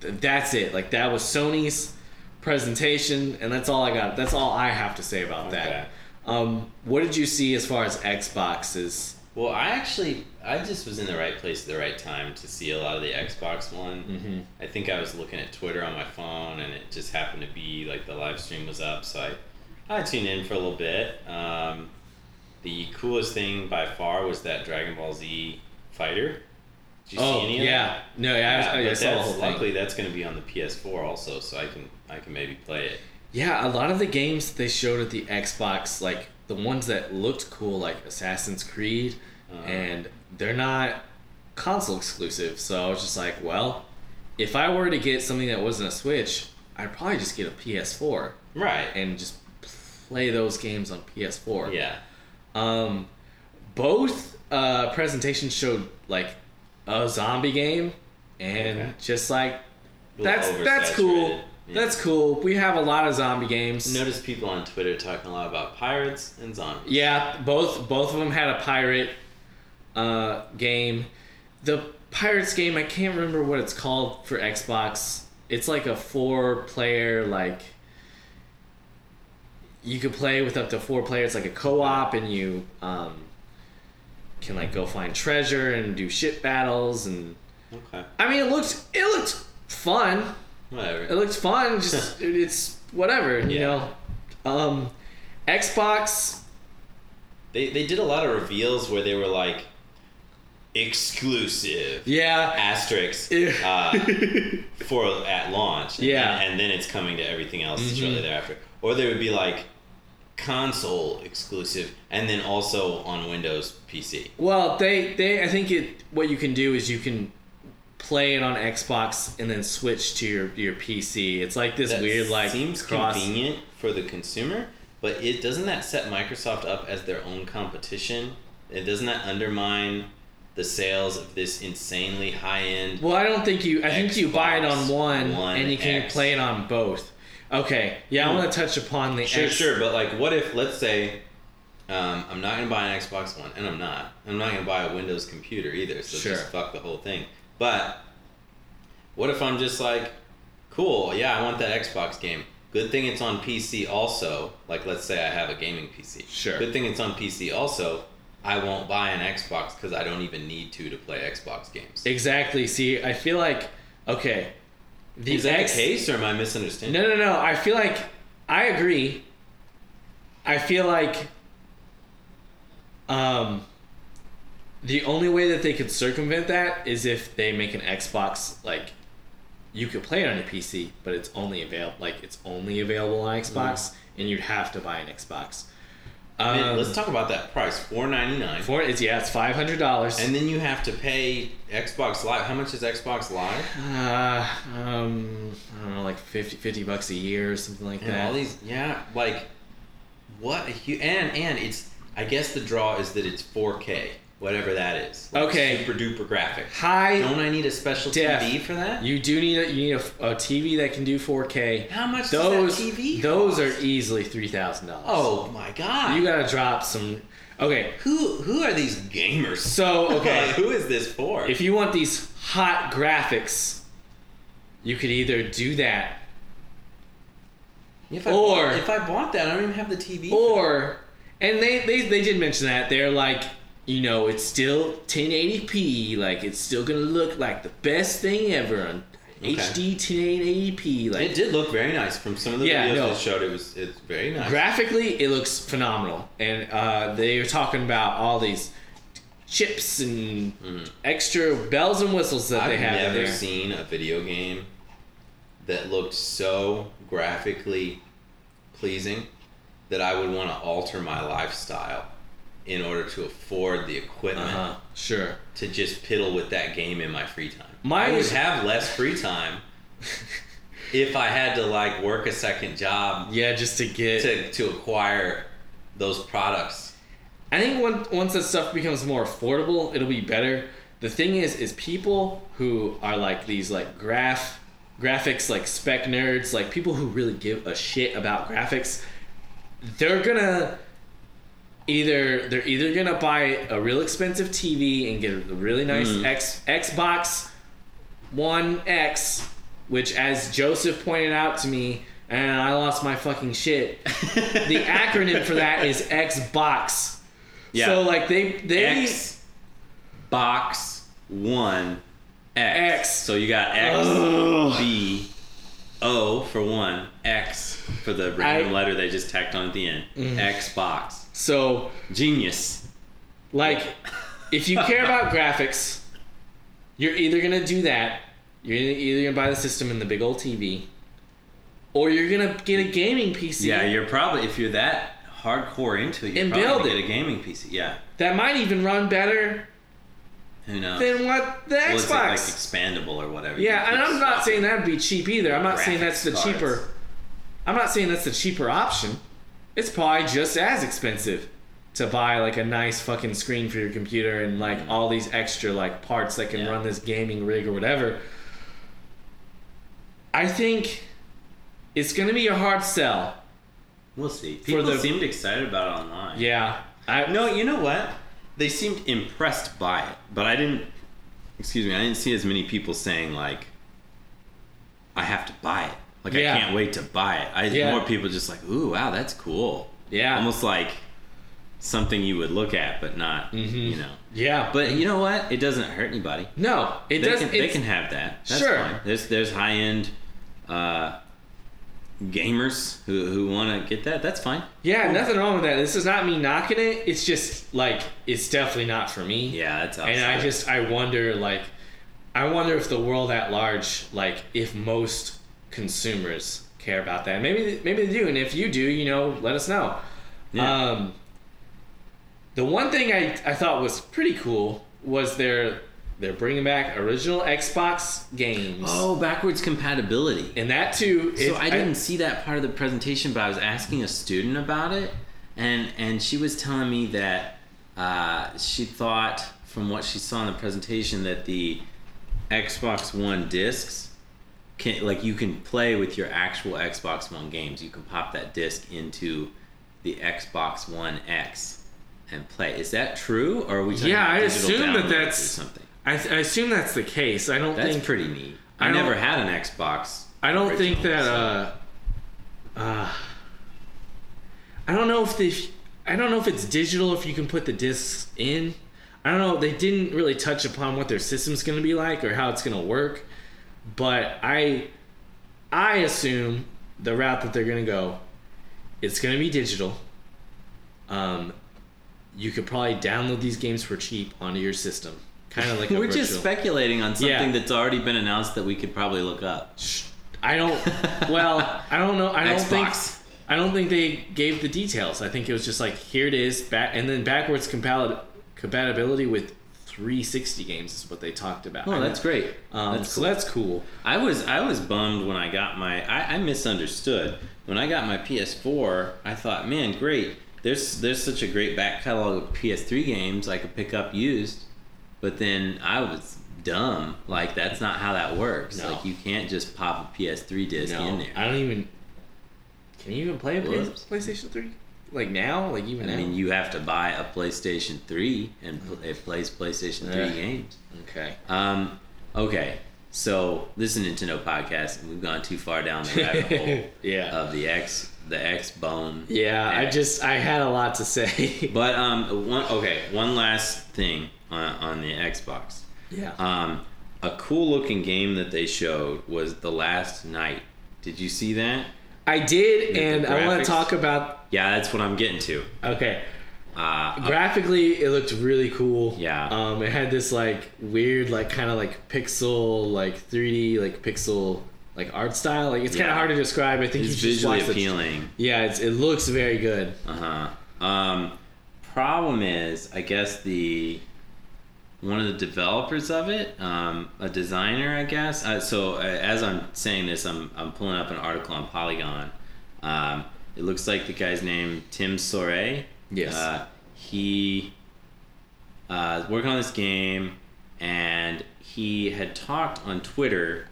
Speaker 1: Th- That's it. Like that was Sony's presentation, and that's all I got. That's all I have to say about
Speaker 2: Okay.
Speaker 1: that. Um, what did you see as far as Xboxes?
Speaker 2: Well, I actually, I just was in the right place at the right time to see a lot of the Xbox One.
Speaker 1: Mm-hmm.
Speaker 2: I think I was looking at Twitter on my phone, and it just happened to be like the live stream was up, so I, I tuned in for a little bit. Um, the coolest thing by far was that Dragon Ball Z fighter. Did you
Speaker 1: Oh
Speaker 2: see any of
Speaker 1: yeah, no, yeah, I, I saw the whole
Speaker 2: luckily that's going to be on the PS4 also, so I can I can maybe play it.
Speaker 1: Yeah, a lot of the games they showed at the Xbox, like the ones that looked cool, like Assassin's Creed,
Speaker 2: Uh,
Speaker 1: and they're not console exclusive. So I was just like, well, if I were to get something that wasn't a Switch, I'd probably just get a PS4
Speaker 2: right.
Speaker 1: and just play those games on PS4.
Speaker 2: yeah.
Speaker 1: Um, both uh, presentations showed like a zombie game, and
Speaker 2: Okay.
Speaker 1: just like that's that's cool.
Speaker 2: Yeah.
Speaker 1: That's cool. We have a lot of zombie games.
Speaker 2: Notice people on Twitter talking a lot about pirates and zombies.
Speaker 1: Yeah, both both of them had a pirate uh, game. The pirates game, I can't remember what it's called for Xbox. It's like a four player like you could play with up to four players like a co-op and you um, can like go find treasure and do ship battles and
Speaker 2: Okay.
Speaker 1: I mean it looks it looks fun.
Speaker 2: Whatever.
Speaker 1: It looks fun. Just it's whatever, you
Speaker 2: Yeah.
Speaker 1: know. Um, Xbox.
Speaker 2: They they did a lot of reveals where they were like exclusive
Speaker 1: Yeah.
Speaker 2: asterisks
Speaker 1: Yeah.
Speaker 2: uh, for at launch.
Speaker 1: Yeah.
Speaker 2: then- and then it's coming to everything else
Speaker 1: Mhm.
Speaker 2: shortly thereafter. Or they would be like console exclusive and then also on Windows PC.
Speaker 1: Well, they they I think it what you can do is you can play it on Xbox and then switch to your your PC. It's like this
Speaker 2: That
Speaker 1: weird like
Speaker 2: seems
Speaker 1: cross.
Speaker 2: convenient for the consumer, but it doesn't that set Microsoft up as their own competition? It doesn't that undermine the sales of this insanely high end
Speaker 1: Well, I don't think you. I think you buy it on one,
Speaker 2: One
Speaker 1: and you can
Speaker 2: X.
Speaker 1: play it on both. Okay. Yeah, I want to touch upon the
Speaker 2: Sure,
Speaker 1: X-
Speaker 2: sure, but like, what if, let's say, um, I'm not gonna buy an Xbox One, and I'm not. I'm not gonna buy a Windows computer either, so
Speaker 1: Sure.
Speaker 2: just fuck the whole thing. But what if I'm just like, cool, yeah, I want that Xbox game. Good thing it's on PC also. Like, let's say I have a gaming PC.
Speaker 1: Sure.
Speaker 2: Good thing it's on PC also. I won't buy an Xbox because I don't even need to to play Xbox games.
Speaker 1: Exactly. See, I feel like okay. The
Speaker 2: Is that the case, or am I misunderstanding?
Speaker 1: No, no, no. I feel like I agree. I feel like um the only way that they could circumvent that is if they make an Xbox like you could play it on a PC, but it's only available like it's only available on Xbox and you'd have to buy an Xbox.
Speaker 2: I mean,
Speaker 1: Um,
Speaker 2: let's talk about that price four ninety nine.
Speaker 1: it's yeah, it's five hundred dollars.
Speaker 2: And then you have to pay Xbox Live. How much is Xbox Live?
Speaker 1: uh, um, I don't know, like 50, 50 bucks a year or something like
Speaker 2: And
Speaker 1: that.
Speaker 2: all these, yeah, like what a huge and and it's. I guess the draw is that it's 4K, whatever that is. Like
Speaker 1: Okay.
Speaker 2: Super duper graphic.
Speaker 1: High
Speaker 2: Don't I need a special
Speaker 1: Def.
Speaker 2: TV for that?
Speaker 1: You do need a, you need a, a TV that can do 4K.
Speaker 2: How much
Speaker 1: Those
Speaker 2: does that TV?
Speaker 1: those
Speaker 2: cost?
Speaker 1: are easily three thousand dollars.
Speaker 2: Oh my god!
Speaker 1: you gotta drop some. Okay,
Speaker 2: who who are these gamers?
Speaker 1: so
Speaker 2: Like,
Speaker 1: okay,
Speaker 2: who is this for?
Speaker 1: if you want these hot graphics, you could either do that
Speaker 2: if I
Speaker 1: or-
Speaker 2: bought, if I bought that, I don't even have the TV.
Speaker 1: or, and they they they did mention that they're like. You know, it's still 1080p. Like, it's still gonna look like the best thing ever on
Speaker 2: Okay.
Speaker 1: HD 1080p. Like,
Speaker 2: it did look very nice from some of the
Speaker 1: Yeah,
Speaker 2: videos
Speaker 1: no.
Speaker 2: that showed. It was it's very nice.
Speaker 1: graphically it looks phenomenal and uh, they are talking about all these chips and extra bells and whistles that
Speaker 2: I've
Speaker 1: they have in
Speaker 2: never seen a video game that looked so graphically pleasing that I would want to alter my lifestyle in order to afford the equipment
Speaker 1: uh-huh sure
Speaker 2: to just piddle with that game in my free time.
Speaker 1: Mine
Speaker 2: I would have less free time if I had to like work a second job
Speaker 1: yeah just to get
Speaker 2: to, to acquire those products.
Speaker 1: i think when, once that stuff becomes more affordable it'll be better the thing is is people who are like these like graph graphics like spec nerds like people who really give a shit about graphics they're gonna either they're either gonna buy a real expensive TV and get a really nice
Speaker 2: Mm.
Speaker 1: X Xbox One X, which as Joseph pointed out to me, and I lost my fucking shit. the acronym for that is Xbox.
Speaker 2: Yeah.
Speaker 1: So like they they
Speaker 2: X box one X.
Speaker 1: X.
Speaker 2: So you got X
Speaker 1: Ugh.
Speaker 2: B O for one, X for the random
Speaker 1: I-
Speaker 2: letter they just tacked on at the end. X box.
Speaker 1: So
Speaker 2: Genius.
Speaker 1: like if you care about graphics, you're either gonna do that. You're either gonna buy the system and the big old TV, or you're gonna get a gaming PC.
Speaker 2: Yeah, you're probably if you're that hardcore into it, you're
Speaker 1: And
Speaker 2: probably
Speaker 1: build it.
Speaker 2: get a gaming PC. Yeah.
Speaker 1: that might even run better
Speaker 2: Who knows?
Speaker 1: than what the
Speaker 2: Well, it like expandable or whatever?
Speaker 1: yeah, and I'm not saying that'd be cheap either. I'm not saying that's the
Speaker 2: cards.
Speaker 1: cheaper. I'm not saying that's the cheaper option. It's probably just as expensive to buy like a nice fucking screen for your computer and like mm-hmm. all these extra like parts that can
Speaker 2: Yeah.
Speaker 1: run this gaming rig or whatever. I think it's gonna be a hard sell.
Speaker 2: We'll see. People
Speaker 1: the-
Speaker 2: seemed excited about it online.
Speaker 1: Yeah. I
Speaker 2: No, you know what? They seemed impressed by it, but I didn't. Excuse me, I didn't see as many people saying like, "I have to buy it." Like
Speaker 1: Yeah.
Speaker 2: I can't wait to buy it. I
Speaker 1: Yeah.
Speaker 2: more people just like, "Ooh, wow, that's cool."
Speaker 1: Yeah.
Speaker 2: Almost like something you would look at, but not,
Speaker 1: Mm-hmm.
Speaker 2: you know.
Speaker 1: Yeah.
Speaker 2: But you know what? It doesn't hurt anybody.
Speaker 1: no, it
Speaker 2: They
Speaker 1: doesn't.
Speaker 2: can, they can have that. That's
Speaker 1: Sure.
Speaker 2: fine. There's there's high end uh, gamers who, who want to get that. That's fine.
Speaker 1: yeah, nothing wrong with that. This is not me knocking it. It's just like it's definitely not for me.
Speaker 2: Yeah, that's awesome.
Speaker 1: and I just I wonder like I wonder if the world at large like if most consumers care about that. Maybe maybe they do, and if you do, you know, let us know.
Speaker 2: Yeah.
Speaker 1: Um, the one thing I I thought was pretty cool was their they're bringing back original Xbox games.
Speaker 2: oh, backwards compatibility.
Speaker 1: And that too.
Speaker 2: So I didn't see that part of the presentation, but I was asking a student about it, and and she was telling me that uh, she thought from what she saw in the presentation that the Xbox One discs can like you can play with your actual Xbox One games. You can pop that disc into the Xbox One X and play. Is that true, or are we
Speaker 1: Yeah, I assume that that's-
Speaker 2: something?
Speaker 1: I, I assume that's the case. I don't
Speaker 2: That's
Speaker 1: think
Speaker 2: pretty neat.
Speaker 1: I
Speaker 2: I, never had an Xbox.
Speaker 1: I don't think that. Uh, uh, I don't know if the. I don't know if it's digital. If you can put the discs in. I don't know. They didn't really touch upon what their system's going to be like or how it's going to work. But I, I assume the route that they're going to go, it's going to be digital. Um, you could probably download these games for cheap onto your system, kind of like a
Speaker 2: We're just speculating on something
Speaker 1: Yeah.
Speaker 2: that's already been announced that we could probably look up.
Speaker 1: I don't. Well, I don't know. I don't think. I don't think they gave the details. I think it was just like here it is, back and then backwards compatibility with 360 games is what they talked about.
Speaker 2: Oh, that's great.
Speaker 1: Um,
Speaker 2: that's
Speaker 1: so that's cool.
Speaker 2: I was I was bummed when I got my I, I misunderstood when I got my PS4. I thought, man, great. There's there's such a great back catalog of PS3 games I could pick up used, but then I was dumb. Like that's not how that works.
Speaker 1: No.
Speaker 2: Like you can't just pop a PS3 disc
Speaker 1: No,
Speaker 2: in there.
Speaker 1: I don't even. Can you even play a PS-
Speaker 2: Whoops.
Speaker 1: PlayStation 3? Like now? Like even
Speaker 2: I
Speaker 1: now?
Speaker 2: mean, you have to buy a PlayStation 3 and pl- it plays PlayStation 3
Speaker 1: Yeah.
Speaker 2: games.
Speaker 1: okay.
Speaker 2: Um, okay, so this is a Nintendo podcast, and we've gone too far down the rabbit hole
Speaker 1: yeah.
Speaker 2: of the X, the X bone.
Speaker 1: yeah. I
Speaker 2: X.
Speaker 1: just I had a lot to say.
Speaker 2: But um, one okay, one last thing on, on the Xbox.
Speaker 1: yeah.
Speaker 2: Um, a cool looking game that they showed was The Last Night. Did you see that?
Speaker 1: I did,
Speaker 2: the
Speaker 1: and I want to talk about.
Speaker 2: Yeah, that's what I'm getting to.
Speaker 1: Okay.
Speaker 2: Uh,
Speaker 1: graphically it looked really cool
Speaker 2: Yeah.
Speaker 1: um it had this like weird like kind of like pixel like 3d like pixel like art style like it's kind of hard to describe i think
Speaker 2: it's
Speaker 1: you should just
Speaker 2: visually
Speaker 1: watch the-
Speaker 2: appealing.
Speaker 1: yeah it's, it looks very good
Speaker 2: Uh huh. Um, problem is, I guess the one of the developers of it, um, a designer, I guess. Uh, so uh, as I'm saying this, I'm I'm pulling up an article on Polygon. Um, it looks like the guy's name Tim Soret.
Speaker 1: Yes.
Speaker 2: Uh, he uh, is working on this game, and he had talked on Twitter.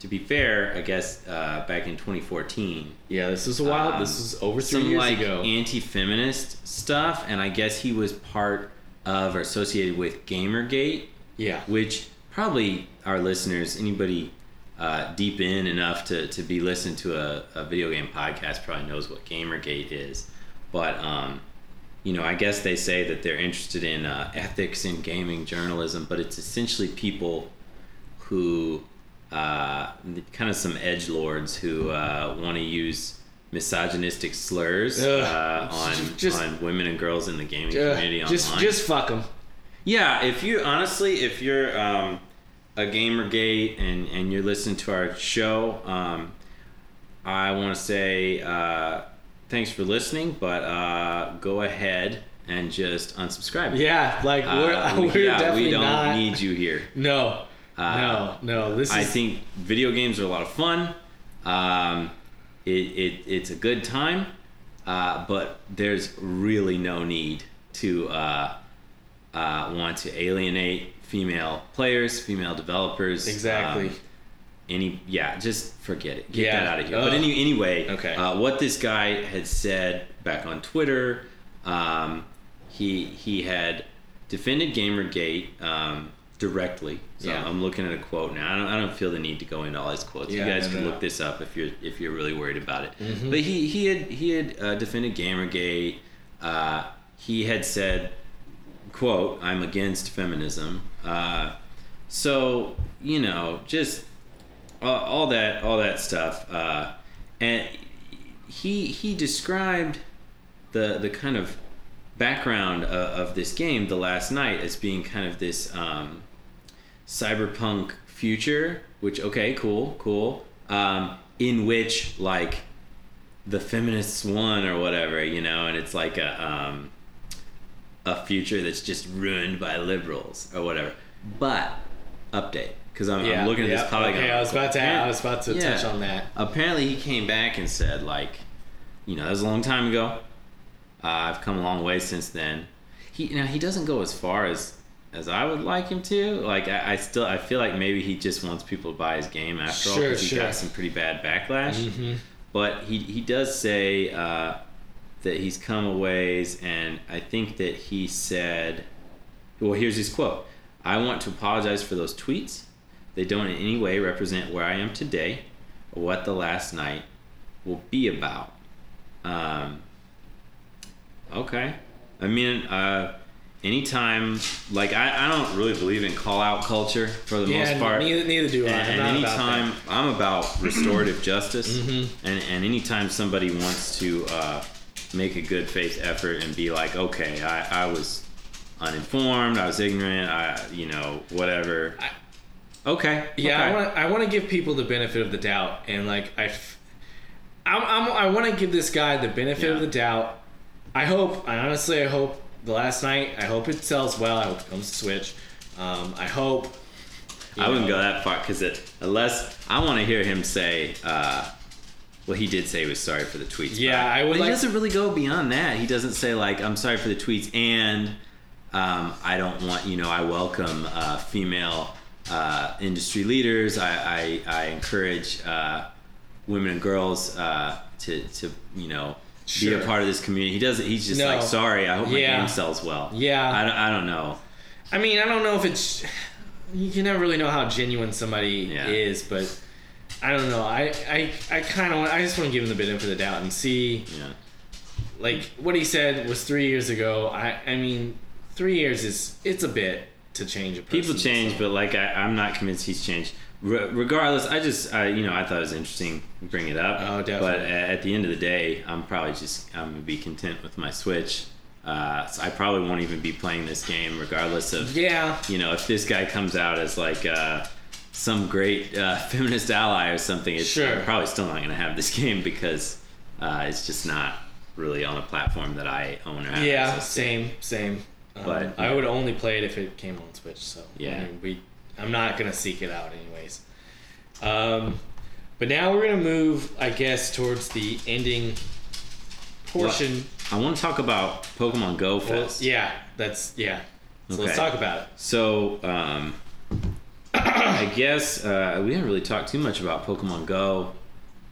Speaker 2: To be fair, I guess uh, back in 2014,
Speaker 1: yeah this is a while
Speaker 2: um,
Speaker 1: this was over three
Speaker 2: some
Speaker 1: years
Speaker 2: like
Speaker 1: ago
Speaker 2: anti-feminist stuff, and I guess he was part of or associated with GamerGate,
Speaker 1: yeah
Speaker 2: which probably our listeners, anybody uh, deep in enough to, to be listening to a, a video game podcast, probably knows what GamerGate is. But um, you know, I guess they say that they're interested in uh, ethics in gaming journalism, but it's essentially people who uh, kind of some edge lords who uh, want to use misogynistic slurs uh, on
Speaker 1: Just-
Speaker 2: on women and girls in the gaming
Speaker 1: Uh,
Speaker 2: community online.
Speaker 1: just just fuck them.
Speaker 2: Yeah, if you honestly, if you're um, a gamergate and and you're listening to our show, um, I want to say uh, thanks for listening, but uh, go ahead and just unsubscribe.
Speaker 1: Yeah, like
Speaker 2: Uh,
Speaker 1: we're,
Speaker 2: we,
Speaker 1: we're
Speaker 2: yeah,
Speaker 1: definitely
Speaker 2: we don't
Speaker 1: not.
Speaker 2: need you here.
Speaker 1: no,
Speaker 2: Uh,
Speaker 1: no, no. This is.
Speaker 2: I think video games are a lot of fun. Um, it, it it's a good time, uh, but there's really no need to uh, uh, want to alienate female players, female developers.
Speaker 1: exactly.
Speaker 2: um, any yeah, just forget it. Get
Speaker 1: Yeah.
Speaker 2: that out of here.
Speaker 1: Ugh.
Speaker 2: But any, anyway,
Speaker 1: Okay.
Speaker 2: uh, what this guy had said back on Twitter, um, he he had defended GamerGate um, directly. So
Speaker 1: Yeah.
Speaker 2: I'm looking at a quote now. I don't, I don't feel the need to go into all his quotes.
Speaker 1: Yeah,
Speaker 2: you guys
Speaker 1: no,
Speaker 2: can
Speaker 1: no,
Speaker 2: look this up if you're if you're really worried about it.
Speaker 1: Mhm.
Speaker 2: But he he had he had uh, defended GamerGate. Uh, he had said, "quote I'm against feminism." Uh, so you know, just all, all that all that stuff uh, and he he described the the kind of background of, of this game the last night as being kind of this um, cyberpunk future which okay cool cool um, in which like the feminists won or whatever you know and it's like a um, a future that's just ruined by liberals or whatever but update because I'm,
Speaker 1: yeah,
Speaker 2: I'm looking at
Speaker 1: yeah,
Speaker 2: this polygon
Speaker 1: Okay, I was about to. I was about to
Speaker 2: Yeah.
Speaker 1: touch on that.
Speaker 2: apparently he came back and said like you know that was a long time ago uh, i've come a long way since then he now he doesn't go as far as as i would like him to like i, I still i feel like maybe he just wants people to buy his game after all
Speaker 1: Sure,
Speaker 2: because he got some pretty bad backlash.
Speaker 1: Mhm.
Speaker 2: but he he does say uh, that he's come a ways and i think that he said well here's his quote. I want to apologize for those tweets. They don't in any way represent where i am today or what the last night will be about. Um, okay. I mean uh, anytime like I, I don't really believe in call out culture for the
Speaker 1: Yeah,
Speaker 2: most part
Speaker 1: neither, neither do I.
Speaker 2: and, and
Speaker 1: about
Speaker 2: anytime. I'm about restorative justice,
Speaker 1: Mhm.
Speaker 2: and, and anytime somebody wants to uh, make a good faith effort and be like, okay, I, I was uninformed, I was ignorant, I you know whatever.
Speaker 1: I-
Speaker 2: okay.
Speaker 1: Yeah,
Speaker 2: okay.
Speaker 1: I want I want to give people the benefit of the doubt, and like I, f- I'm, I'm, I want to give this guy the benefit
Speaker 2: Yeah.
Speaker 1: of the doubt. I hope, I honestly, I hope the last night. I hope it sells well. I hope it comes to Switch. Um, I hope.
Speaker 2: I wouldn't go that far because it unless I want to hear him say. Uh, well, he did say he was sorry for the tweets.
Speaker 1: Yeah, I would
Speaker 2: But
Speaker 1: like-
Speaker 2: he doesn't really go beyond that. He doesn't say like, "I'm sorry for the tweets," and um, I don't want you know. I welcome uh, female uh, industry leaders. I I, I encourage uh, women and girls uh, to to you know be a part of this community. He doesn't. He's just
Speaker 1: No.
Speaker 2: like, "Sorry, I hope my
Speaker 1: Yeah.
Speaker 2: game sells well."
Speaker 1: Yeah.
Speaker 2: I don't, I don't know.
Speaker 1: I mean, I don't know if it's. You can never really know how genuine somebody
Speaker 2: Yeah.
Speaker 1: is, but I don't know. I I, I kind of I just want to give him the benefit of the doubt and see
Speaker 2: Yeah.
Speaker 1: like what he said was three years ago. I I mean, three years is it's a bit to change a person.
Speaker 2: People change,
Speaker 1: so-
Speaker 2: but like I, I'm not convinced he's changed. Re- regardless, I just I, you know I thought it was interesting to bring it up.
Speaker 1: Oh,
Speaker 2: But
Speaker 1: definitely.
Speaker 2: a- at the end of the day, I'm probably just I'm gonna be content with my Switch. Uh, so I probably won't even be playing this game, regardless of
Speaker 1: yeah,
Speaker 2: you know if this guy comes out as like uh, some great uh, feminist ally or something. It's,
Speaker 1: Sure.
Speaker 2: I'm probably still not gonna have this game because uh, it's just not really on a platform that I own or have
Speaker 1: yeah, same same. Um,
Speaker 2: But,
Speaker 1: I would only play it if it came on Switch. So
Speaker 2: Yeah.
Speaker 1: I mean, we I'm not gonna seek it out anyways. Um, but now we're gonna move, I guess, towards the ending portion.
Speaker 2: I want to talk about Pokemon Go
Speaker 1: Well, yeah, that's yeah. So let's talk about it.
Speaker 2: So, um, I guess uh, we haven't really talked too much about Pokemon Go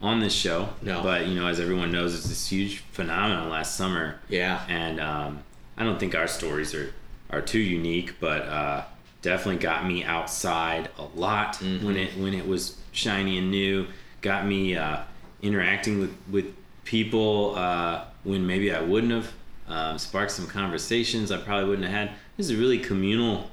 Speaker 2: on this show.
Speaker 1: No.
Speaker 2: But, you know, as everyone knows, it's this huge phenomenon last summer.
Speaker 1: Yeah.
Speaker 2: And um, I don't think our stories are, are too unique, but uh, definitely got me outside a lot
Speaker 1: Mhm.
Speaker 2: when it when it was shiny and new. Got me uh, interacting with, with people uh, when maybe I wouldn't have um, sparked some conversations I probably wouldn't have had. This is a really communal,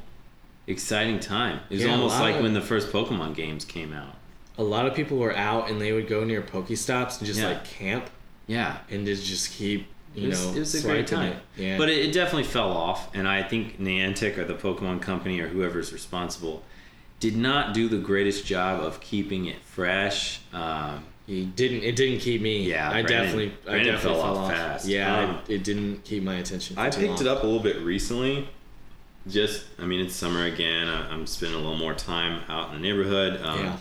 Speaker 2: exciting time. It was
Speaker 1: Yeah,
Speaker 2: almost like
Speaker 1: of-
Speaker 2: when the first Pokemon games came out.
Speaker 1: A lot of people were out and they would go near Pokestops and just
Speaker 2: Yeah.
Speaker 1: like camp
Speaker 2: Yeah,
Speaker 1: and just keep you
Speaker 2: it was,
Speaker 1: know
Speaker 2: it was a great time.
Speaker 1: it. Yeah,
Speaker 2: But it, it definitely fell off, and I think Niantic or the Pokemon Company or whoever's responsible did not do the greatest job of keeping it fresh. Um,
Speaker 1: he didn't. It didn't keep me.
Speaker 2: Yeah,
Speaker 1: I
Speaker 2: Brandon-
Speaker 1: definitely. I definitely
Speaker 2: fell
Speaker 1: fell
Speaker 2: off
Speaker 1: off
Speaker 2: fast.
Speaker 1: Yeah,
Speaker 2: Um,
Speaker 1: it, it didn't keep my attention.
Speaker 2: I picked it up a little bit recently. Just, I mean, it's summer again. I, I'm spending a little more time out in the neighborhood. Um,
Speaker 1: Yeah.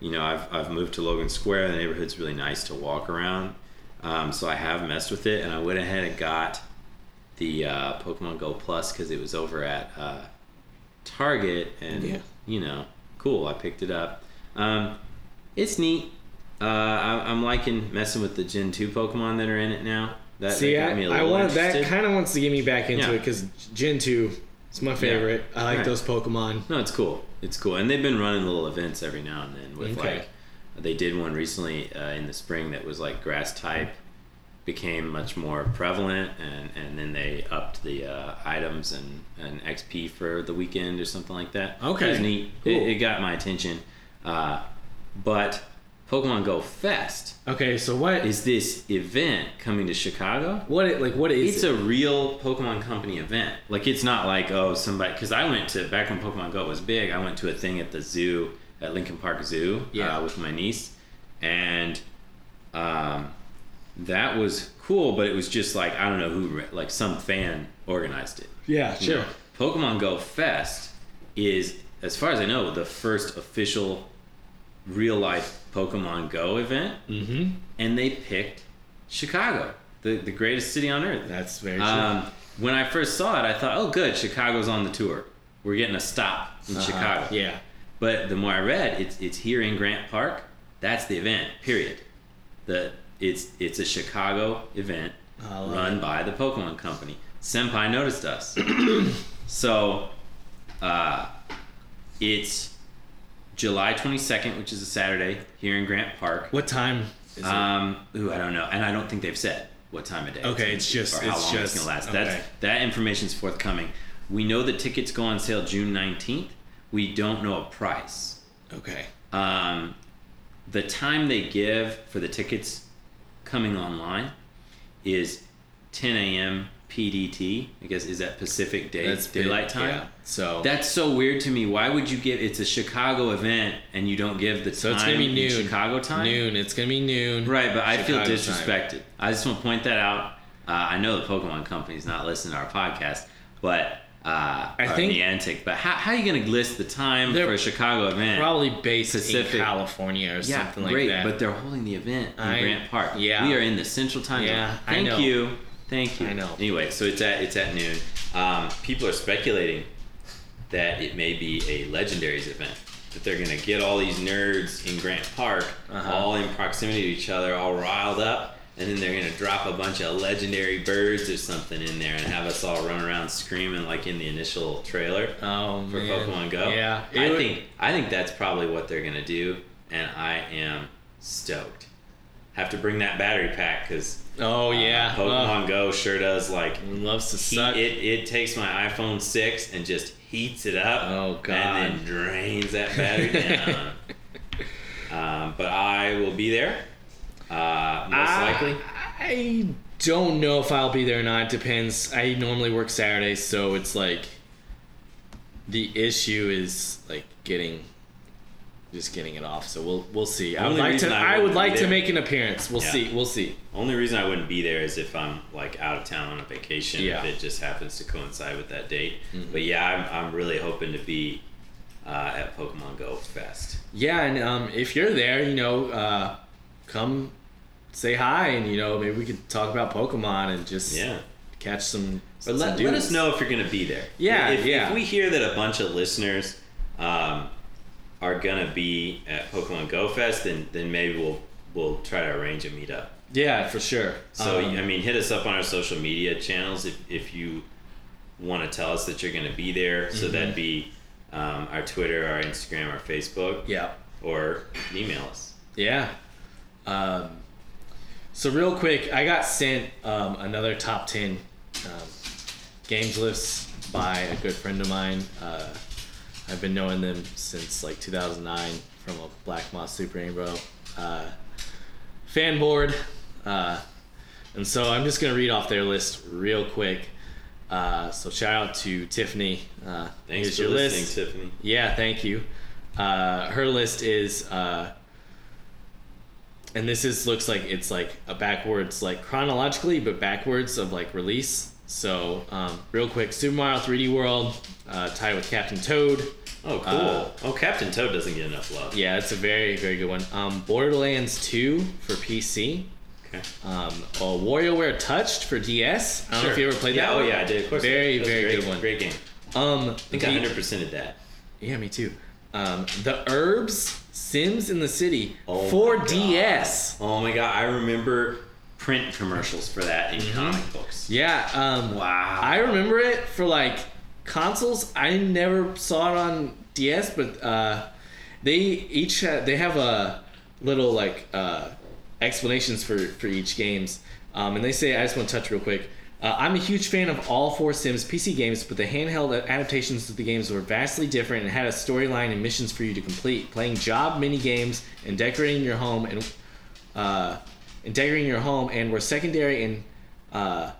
Speaker 2: You know, I've, I've moved to Logan Square. The neighborhood's really nice to walk around. Um, so I have messed with it, and I went ahead and got the uh, Pokemon Go Plus because it was over at uh, Target, and
Speaker 1: Yeah.
Speaker 2: you know, cool. I picked it up. Um, it's neat. Uh, I, I'm liking messing with the Gen two Pokemon that are in it now. That,
Speaker 1: See,
Speaker 2: that
Speaker 1: I,
Speaker 2: got me a
Speaker 1: I
Speaker 2: little
Speaker 1: want that kind of wants to get me back into
Speaker 2: Yeah.
Speaker 1: it because Gen two is my favorite. I like
Speaker 2: Right.
Speaker 1: those Pokemon.
Speaker 2: No, it's cool. It's cool, and they've been running little events every now and then with
Speaker 1: Okay.
Speaker 2: like they did one recently uh, in the spring that was like grass type became much more prevalent, and and then they upped the uh, items and and XP for the weekend or something like that.
Speaker 1: Okay.
Speaker 2: it was neat.
Speaker 1: Cool.
Speaker 2: It, it got my attention, uh, but Pokemon Go Fest
Speaker 1: Okay, so what is
Speaker 2: is this event coming to Chicago.
Speaker 1: what it like? What is
Speaker 2: It's
Speaker 1: it?
Speaker 2: a real Pokemon Company event. Like it's not like oh somebody because I went to back when Pokemon Go was big. I went to a thing at the zoo at Lincoln Park Zoo
Speaker 1: Yeah.
Speaker 2: uh, with my niece, and um, that was cool. But it was just like I don't know who like some fan organized it.
Speaker 1: yeah,
Speaker 2: You
Speaker 1: sure.
Speaker 2: know, Pokemon Go Fest is, as far as I know, the first official real life Pokemon Go event,
Speaker 1: Mm-hmm.
Speaker 2: and they picked Chicago, the the greatest city on earth.
Speaker 1: That's very true.
Speaker 2: Um, when I first saw it, I thought, oh, good, Chicago's on the tour. We're getting a stop in
Speaker 1: Uh-huh.
Speaker 2: Chicago.
Speaker 1: Yeah.
Speaker 2: But the more I read, it's it's here in Grant Park. That's the event. Period. The it's it's a Chicago event run
Speaker 1: it.
Speaker 2: by the Pokemon Company. Senpai noticed us, so uh, it's July twenty second, which is a Saturday here in Grant Park.
Speaker 1: What time is it?
Speaker 2: Um, ooh, I don't know, and I don't think they've said what time of day.
Speaker 1: Okay, it's
Speaker 2: gonna
Speaker 1: just-
Speaker 2: or how
Speaker 1: it's
Speaker 2: long
Speaker 1: just-
Speaker 2: it's gonna last.
Speaker 1: okay.
Speaker 2: That's that information's forthcoming. We know the tickets go on sale June nineteenth. We don't know a price.
Speaker 1: Okay.
Speaker 2: Um, the time they give for the tickets coming online is 10 a.m. PDT. I guess is that Pacific Day
Speaker 1: That's big,
Speaker 2: daylight time.
Speaker 1: Yeah. So
Speaker 2: That's so weird to me. Why would you give? It's a Chicago event, and you don't give the
Speaker 1: so
Speaker 2: time
Speaker 1: it's gonna be
Speaker 2: in
Speaker 1: noon.
Speaker 2: Chicago time.
Speaker 1: Noon. It's gonna be noon.
Speaker 2: Right, but I feel
Speaker 1: Chicago time.
Speaker 2: disrespected. I just want to point that out. Uh, I know the Pokemon company's not listening to our podcast, but uh,
Speaker 1: I think-
Speaker 2: Niantic. But how, how are you going to list the time for a Chicago event?
Speaker 1: Probably based
Speaker 2: Pacific.
Speaker 1: in California or
Speaker 2: yeah,
Speaker 1: something like
Speaker 2: great,
Speaker 1: that.
Speaker 2: but they're holding the event in
Speaker 1: I-
Speaker 2: Grant Park.
Speaker 1: yeah.
Speaker 2: we are in the Central Time
Speaker 1: Yeah,
Speaker 2: Zone.
Speaker 1: I
Speaker 2: Thank you, thank you.
Speaker 1: I know.
Speaker 2: Anyway, so it's at it's at noon. Um, people are speculating that it may be a legendaries event. That they're gonna get all these nerds in Grant Park,
Speaker 1: Uh-huh.
Speaker 2: all in proximity to each other, all riled up, and then they're gonna drop a bunch of legendary birds or something in there and have us all run around screaming like in the initial trailer
Speaker 1: oh
Speaker 2: for
Speaker 1: man.
Speaker 2: Pokemon Go.
Speaker 1: Yeah. it
Speaker 2: I
Speaker 1: would-
Speaker 2: think I think that's probably what they're gonna do, and I am stoked. Have to bring that battery pack because
Speaker 1: Oh yeah.
Speaker 2: Pokemon Go sure does like
Speaker 1: Oh, loves to
Speaker 2: heat,
Speaker 1: suck.
Speaker 2: it. It takes my iPhone six and just heats it up.
Speaker 1: Oh, God.
Speaker 2: And then drains that battery down. um, but I will be there. Uh, most
Speaker 1: I-
Speaker 2: likely.
Speaker 1: I don't know if I'll be there or not. It depends. I normally work Saturdays, so it's like the issue is like getting just getting it off. So we'll we'll see. I would like to.
Speaker 2: I
Speaker 1: I, would like to make an appearance. We'll
Speaker 2: Yeah.
Speaker 1: see. We'll see.
Speaker 2: Only reason I wouldn't be there is if I'm like out of town on a vacation.
Speaker 1: Yeah.
Speaker 2: If it just happens to coincide with that date.
Speaker 1: Mhm.
Speaker 2: But yeah, I'm, I'm really hoping to be uh, at Pokemon Go Fest.
Speaker 1: Yeah, and um, if you're there, you know, uh, come say hi, and you know, maybe we could talk about Pokemon and just
Speaker 2: Yeah.
Speaker 1: catch some.
Speaker 2: But
Speaker 1: some
Speaker 2: let, let us know if you're going to be there.
Speaker 1: Yeah,
Speaker 2: if,
Speaker 1: yeah.
Speaker 2: If we hear that a bunch of listeners um, are going to be at Pokemon Go Fest, then then maybe we'll we'll try to arrange a meetup.
Speaker 1: Yeah, for sure.
Speaker 2: So
Speaker 1: Um,
Speaker 2: I mean, hit us up on our social media channels if if you want to tell us that you're going to be there. So
Speaker 1: Mm-hmm.
Speaker 2: that'd be um, our Twitter, our Instagram, our Facebook,
Speaker 1: yeah.
Speaker 2: or email us.
Speaker 1: Yeah. Um, so real quick, I got sent um, another top ten um, games list by a good friend of mine. Uh, I've been knowing them since like 2009 from a Black Moth Super Rainbow uh, fan board. Uh, and so I'm just going to read off their list real quick. Uh, so shout out to Tiffany. Uh,
Speaker 5: Thanks for
Speaker 1: your
Speaker 5: listening,
Speaker 1: list.
Speaker 5: Tiffany.
Speaker 1: Yeah, thank you. Uh, her list is, uh, and this is looks like it's like a backwards, like chronologically, but backwards of like release. So um, real quick, Super Mario 3D World, uh, tied with Captain Toad.
Speaker 5: Oh, cool.
Speaker 1: Uh,
Speaker 5: oh, Captain Toad doesn't get enough love.
Speaker 1: Yeah, it's a very very good one. Um, Borderlands 2 for PC.
Speaker 5: Okay.
Speaker 1: Um, oh, WarioWare Touched for DS. I don't know if you ever played
Speaker 5: yeah,
Speaker 1: that.
Speaker 5: Oh
Speaker 1: one.
Speaker 5: yeah, I did. Of course.
Speaker 1: Very
Speaker 5: That was a
Speaker 1: very
Speaker 5: great,
Speaker 1: good one.
Speaker 5: Great game.
Speaker 1: Um,
Speaker 5: I think I
Speaker 1: the-
Speaker 5: 100 percented that.
Speaker 1: Yeah, me too. Um, the Urbz Sims in the City
Speaker 5: Oh
Speaker 1: for. DS.
Speaker 5: Oh my god, I remember.
Speaker 2: Print commercials for that in comic books.
Speaker 1: Yeah. Um,
Speaker 2: Wow.
Speaker 1: I remember it for like consoles. I never saw it on DS, but uh, they each ha- they have a little like uh, explanations for for each games, um, and they say I just want to touch real quick. Uh, I'm a huge fan of all four Sims PC games, but the handheld adaptations of the games were vastly different and had a storyline and missions for you to complete. Playing job mini games and decorating your home and uh, and decorating your home and were secondary and uh,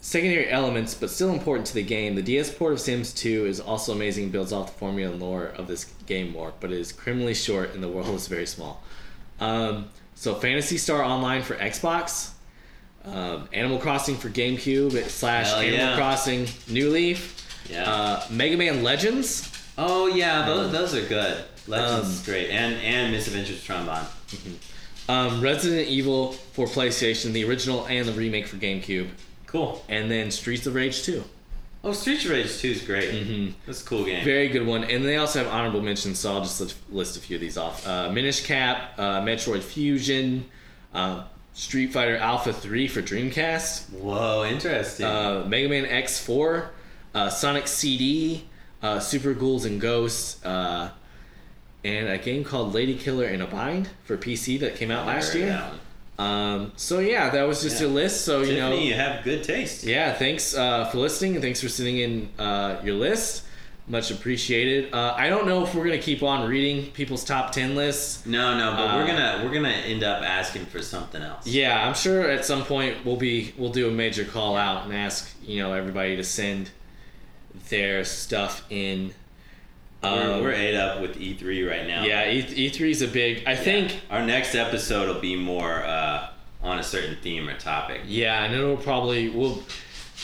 Speaker 1: secondary elements, but still important to the game. The DS port of Sims 2 is also amazing builds off the formula and lore of this game more, but it is criminally short and the world is very small. Um, so Phantasy Star Online for Xbox, um, Animal Crossing for GameCube slash
Speaker 2: Hell
Speaker 1: Animal
Speaker 2: yeah.
Speaker 1: Crossing New Leaf,
Speaker 2: Yeah.
Speaker 1: uh, Mega Man Legends,
Speaker 2: oh yeah, those, those are good. Legends
Speaker 1: Um,
Speaker 2: is great, and and Misadventures Tron Bonne.
Speaker 1: um, Resident Evil for PlayStation, the original and the remake for GameCube,
Speaker 2: Cool.
Speaker 1: and then Streets of Rage 2.
Speaker 2: Oh, Streets of Rage 2 is great.
Speaker 1: Mhm.
Speaker 2: That's a cool game.
Speaker 1: Very good one. And they also have honorable mentions, so I'll just list- list a few of these off. Uh, Minish Cap, uh, Metroid Fusion, uh, Street Fighter Alpha 3 for Dreamcast,
Speaker 2: Whoa, interesting.
Speaker 1: uh, Mega Man X4, uh, Sonic CD, uh, Super Ghouls and Ghosts, uh, and a game called Lady Killer in a Bind for PC that came out last year. Um, so yeah, that was just
Speaker 2: Yeah.
Speaker 1: a list. So you know,
Speaker 2: you have good taste.
Speaker 1: yeah, thanks uh, for listening and thanks for sending in uh, your list. Much appreciated. Uh, I don't know if we're gonna keep on reading people's top ten lists.
Speaker 2: No, no, but
Speaker 1: Uh,
Speaker 2: we're gonna we're gonna end up asking for something else.
Speaker 1: Yeah, I'm sure at some point we'll be we'll do a major call out and ask you know everybody to send their stuff in.
Speaker 2: We're,
Speaker 1: Um,
Speaker 2: we're ate up with E3 right now.
Speaker 1: yeah, E three is a big. I
Speaker 2: Yeah.
Speaker 1: think
Speaker 2: our next episode will be more uh, on a certain theme or topic.
Speaker 1: Yeah, and it'll probably will.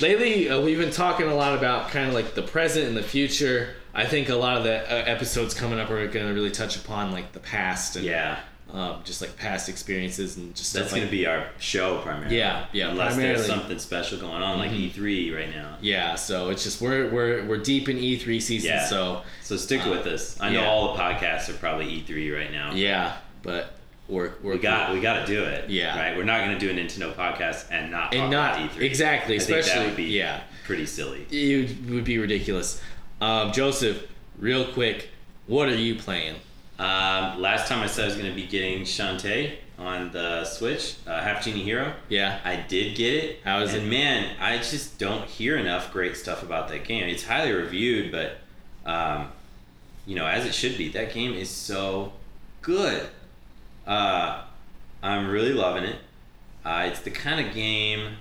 Speaker 1: Lately, uh, we've been talking a lot about kind of like the present and the future. I think a lot of the uh, episodes coming up are going to really touch upon like the past and
Speaker 2: Yeah,
Speaker 1: um, just like past experiences and just
Speaker 2: that's
Speaker 1: stuff
Speaker 2: gonna be our show primarily.
Speaker 1: Yeah, yeah,
Speaker 2: Unless
Speaker 1: primarily.
Speaker 2: there's something special going on, like
Speaker 1: Mhm.
Speaker 2: E3 right now.
Speaker 1: yeah. So it's just we're we're we're deep in E three season.
Speaker 2: Yeah.
Speaker 1: So
Speaker 2: So stick
Speaker 1: Uh,
Speaker 2: with us. I know
Speaker 1: yeah.
Speaker 2: all the podcasts are probably E3 right now.
Speaker 1: yeah, but we're we're
Speaker 2: got we got to do it.
Speaker 1: Yeah.
Speaker 2: Right. We're not gonna do a Nintendo podcast and not
Speaker 1: and not
Speaker 2: about E3.
Speaker 1: exactly,
Speaker 2: I
Speaker 1: especially
Speaker 2: that would be
Speaker 1: yeah.
Speaker 2: pretty silly.
Speaker 1: It would be ridiculous. Um, Joseph, real quick, what are you playing?
Speaker 2: Um, last time I said I was gonna be getting Shantae on the Switch, uh, Half Genie Hero.
Speaker 1: Yeah.
Speaker 2: I did get it.
Speaker 1: How is
Speaker 2: and
Speaker 1: it?
Speaker 2: man, I just don't hear enough great stuff about that game. It's highly reviewed, but um, you know, as it should be. That game is so good. Uh, I'm really loving it. Uh, it's the kind of game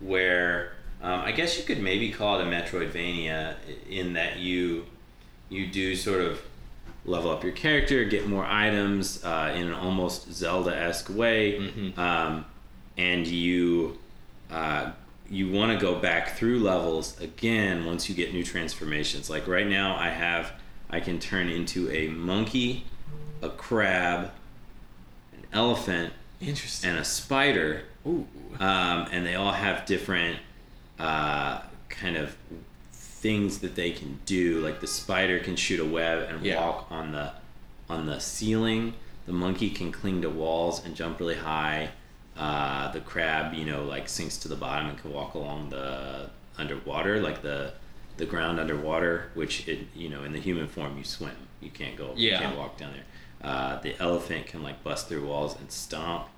Speaker 2: where um, I guess you could maybe call it a Metroidvania in that you you do sort of level up your character, get more items uh, in an almost Zelda-esque way,
Speaker 1: Mhm.
Speaker 2: um, and you uh, you want to go back through levels again once you get new transformations. Like right now, I have I can turn into a monkey, a crab, elephant,
Speaker 1: Interesting.
Speaker 2: and a spider
Speaker 1: Ooh.
Speaker 2: um, and they all have different uh, kind of things that they can do. Like the spider can shoot a web and
Speaker 1: Yeah.
Speaker 2: walk on the on the ceiling. The monkey can cling to walls and jump really high. Uh, the crab, you know, like sinks to the bottom and can walk along the underwater, like the the ground underwater. Which it, you know, in the human form, you swim. You can't go. You
Speaker 1: Yeah.
Speaker 2: can't walk down there. Uh, the elephant can like bust through walls and stomp.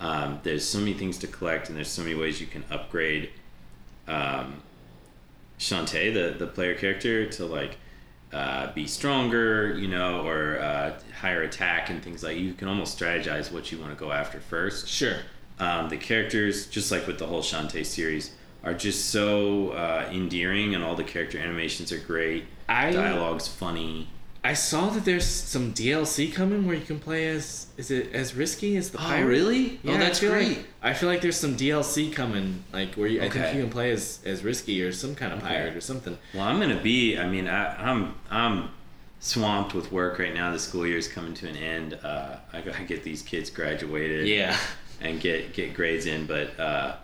Speaker 2: Um, there's so many things to collect, and there's so many ways you can upgrade um, Shantae, the the player character, to like uh, be stronger, you know, or uh, higher attack and things like. You can almost strategize what you want to go after first.
Speaker 1: Sure.
Speaker 2: Um, the characters, just like with the whole Shantae series, are just so uh, endearing, and all the character animations are great.
Speaker 1: I
Speaker 2: Dialogue's funny.
Speaker 1: I saw that there's some DLC coming where you can play as is it as risky as the pirate?
Speaker 2: really?
Speaker 1: Yeah,
Speaker 2: oh, that's
Speaker 1: I feel
Speaker 2: great.
Speaker 1: Like, I feel like there's some DLC coming, like where you, I think you can play as as risky or some kind of
Speaker 2: Okay.
Speaker 1: pirate or something.
Speaker 2: Well, I'm gonna be. I mean, I, I'm I'm swamped with work right now. The school year's coming to an end. Uh, I gotta get these kids graduated.
Speaker 1: Yeah.
Speaker 2: And get get grades in, but uh,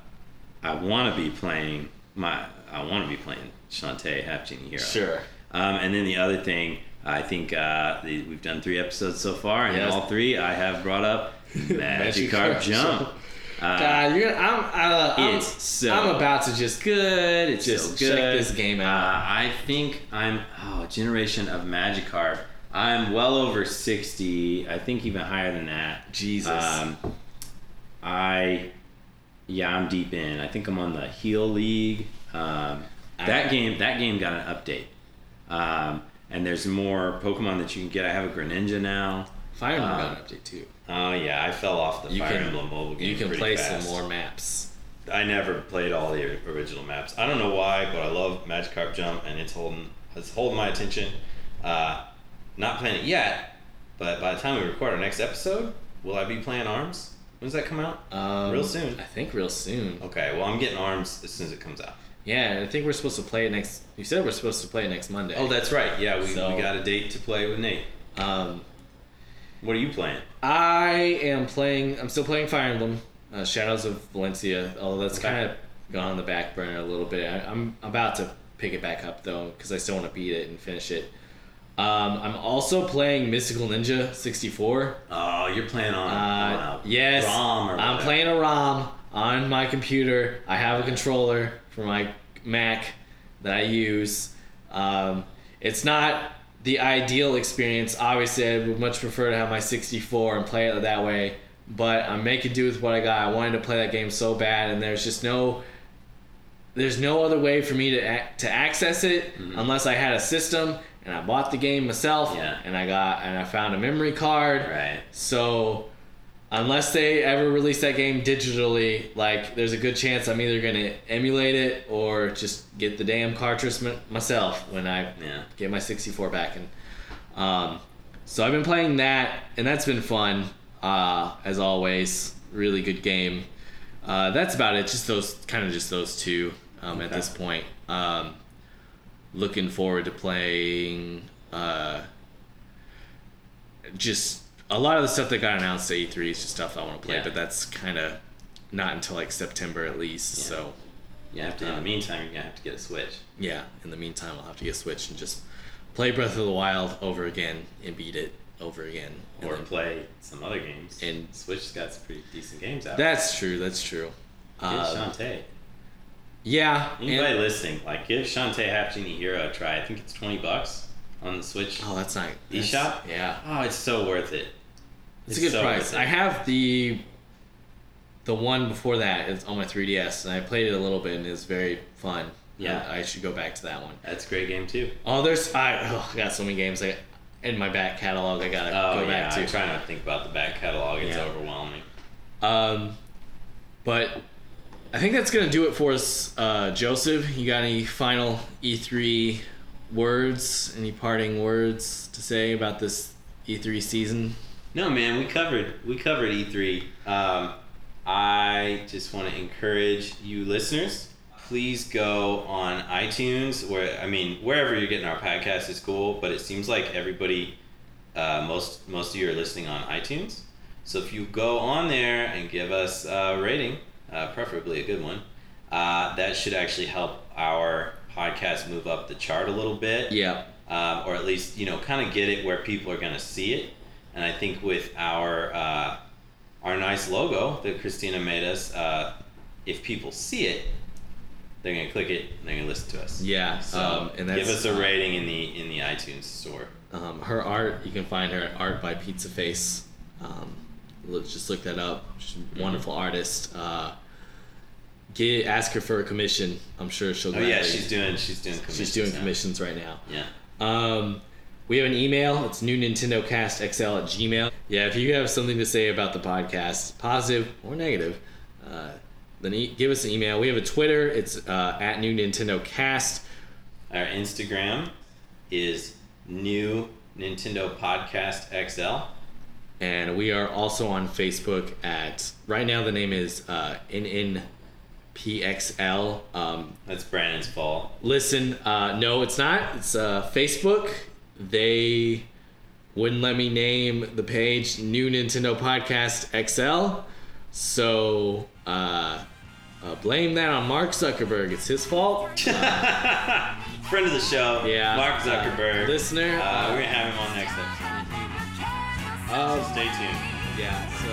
Speaker 2: I want to be playing my. I want to be playing Shantae Half Genie Hero.
Speaker 1: Sure.
Speaker 2: Um, and then the other thing, I think uh, we've done three episodes so far, and in
Speaker 1: Yes.
Speaker 2: all three, I have brought up Magikarp Jump. Uh,
Speaker 1: God, you're gonna, I'm uh, I'm,
Speaker 2: so
Speaker 1: I'm about to just
Speaker 2: good. It's
Speaker 1: Just
Speaker 2: so good.
Speaker 1: check this game out.
Speaker 2: Uh, I think I'm oh generation of Magikarp. I'm well over sixty. I think even higher than that.
Speaker 1: Jesus.
Speaker 2: Um, I yeah, I'm deep in. I think I'm on the Heal League. Um, that
Speaker 1: I-
Speaker 2: game that game got an update. Um, and there's more Pokemon that you can get. I have a Greninja now.
Speaker 1: Fire Emblem
Speaker 2: uh,
Speaker 1: got an update too.
Speaker 6: Oh yeah, I fell off the
Speaker 1: You
Speaker 6: Fire
Speaker 1: can-
Speaker 6: Emblem mobile game.
Speaker 1: You can play
Speaker 6: fast.
Speaker 1: some more maps.
Speaker 6: I never played all the original maps. I don't know why, but I love Magikarp Jump, and it's holding it's holding my attention. Uh, not playing it yet, but by the time we record our next episode, will I be playing Arms? When's that come out?
Speaker 1: Um,
Speaker 6: Real soon.
Speaker 1: I think real soon.
Speaker 6: Okay, well I'm getting Arms as soon as it comes out.
Speaker 1: Yeah, I think we're supposed to play it next. You said we're supposed to play it next Monday.
Speaker 6: Oh, that's right. Yeah, we,
Speaker 1: So-
Speaker 6: we got a date to play with Nate.
Speaker 1: Um,
Speaker 6: What are you playing?
Speaker 1: I am playing. I'm still playing Fire Emblem, uh, Shadows of Valentia. Although that's
Speaker 6: Okay.
Speaker 1: kind of gone on the back burner a little bit. I, I'm about to pick it back up though because I still want to beat it and finish it. Um, I'm also playing Mystical Ninja 64.
Speaker 2: Oh, you're playing on, on
Speaker 1: Uh,
Speaker 2: a
Speaker 1: yes,
Speaker 2: ROM or
Speaker 1: I'm playing a ROM on my computer. I have a controller for my Mac that I use. Um, it's not the ideal experience. Obviously, I would much prefer to have my 64 and play it that way. But I'm making do with what I got. I wanted to play that game so bad, and there's just no there's no other way for me to ac- to access it unless I had a system and I bought the game myself
Speaker 2: Yeah.
Speaker 1: and I got and I found a memory card.
Speaker 2: Right.
Speaker 1: So unless they ever release that game digitally, like there's a good chance I'm either gonna emulate it or just get the damn cartridge m- myself when I
Speaker 2: Yeah.
Speaker 1: get my 64 back. And um, so I've been playing that, and that's been fun uh, as always. Really good game. Uh, that's about it. Just those, kind of just those two um, at this point. Um, looking forward to playing. Uh, just a lot of the stuff that got announced at E3 is just stuff I want to play,
Speaker 2: Yeah.
Speaker 1: but that's kind of not until like September at least.
Speaker 2: Yeah.
Speaker 1: So
Speaker 2: You have to. In the meantime, you're gonna have to get a Switch.
Speaker 1: yeah, in the meantime, I'll have to get a Switch and just play Breath of the Wild over again and beat it over again.
Speaker 2: Or
Speaker 1: then-
Speaker 2: play some other games.
Speaker 1: And-
Speaker 2: Switch's got some pretty decent games out.
Speaker 1: that's true. That's true.
Speaker 2: give
Speaker 1: Um,
Speaker 2: Shantae.
Speaker 1: yeah.
Speaker 2: Anybody
Speaker 1: and-
Speaker 2: listening, like give Shantae Half Genie Hero a try. I think it's twenty bucks on the Switch.
Speaker 1: oh, that's not that's-
Speaker 2: eShop?
Speaker 1: Yeah,
Speaker 2: Oh, it's so worth it.
Speaker 1: It's, a good
Speaker 2: so
Speaker 1: price. I have the the one before that. It's on my 3DS, and I played it a little bit, and it's very fun.
Speaker 2: Yeah.
Speaker 1: I, should go back to that one.
Speaker 2: That's a great game too.
Speaker 1: Oh, there's I, oh, I got so many games I, in my back catalog. I gotta
Speaker 2: Oh
Speaker 1: go
Speaker 2: yeah,
Speaker 1: back
Speaker 2: I
Speaker 1: to.
Speaker 2: try not to think about the back catalog. It's
Speaker 1: Yeah.
Speaker 2: overwhelming.
Speaker 1: Um, but I think that's gonna do it for us, uh, Joseph. You got any final E3 words? Any parting words to say about this E3 season?
Speaker 2: No, man, we covered we covered E3. Um, I just want to encourage you listeners. Please go on iTunes, where I mean, wherever you're getting our podcast is cool. But it seems like everybody, uh, most most of you are listening on iTunes. So if you go on there and give us a rating, uh, preferably a good one, uh, that should actually help our podcast move up the chart a little bit
Speaker 1: Yeah.
Speaker 2: um, or at least you know kind of get it where people are going to see it and i think with our uh, our nice logo that christina made us uh, if people see it they're going to click it and they're going to listen to us
Speaker 1: Yeah.
Speaker 2: so
Speaker 1: um, and
Speaker 2: give us a rating in the in the itunes store
Speaker 1: Um, her art, you can find her at Art by Pizza Face. Um, look, just look that up. She's a wonderful artist. Uh, get ask her for a commission. I'm sure she'll.
Speaker 2: Oh yeah, she's doing she's doing commissions
Speaker 1: she's doing
Speaker 2: now.
Speaker 1: commissions right now.
Speaker 2: Yeah.
Speaker 1: Um, we have an email. It's new Nintendo Cast XL at Gmail. Yeah, if you have something to say about the podcast, positive or negative, uh, then e- give us an email. We have a Twitter. It's uh, at new Nintendo Cast.
Speaker 2: Our Instagram is new Nintendo Podcast XL.
Speaker 1: And we are also on Facebook at, right now the name is uh, NNPXL. Um,
Speaker 2: That's Brandon's fault.
Speaker 1: listen, uh, no, it's not. It's uh, Facebook. They wouldn't let me name the page New Nintendo Podcast XL. So uh, uh, blame that on Mark Zuckerberg. It's his fault.
Speaker 2: Friend of the show,
Speaker 1: Yeah.
Speaker 2: Mark Zuckerberg.
Speaker 1: Uh, listener.
Speaker 2: Uh, we're gonna have him on next episode.
Speaker 1: uh,
Speaker 2: Stay tuned.
Speaker 1: yeah, so.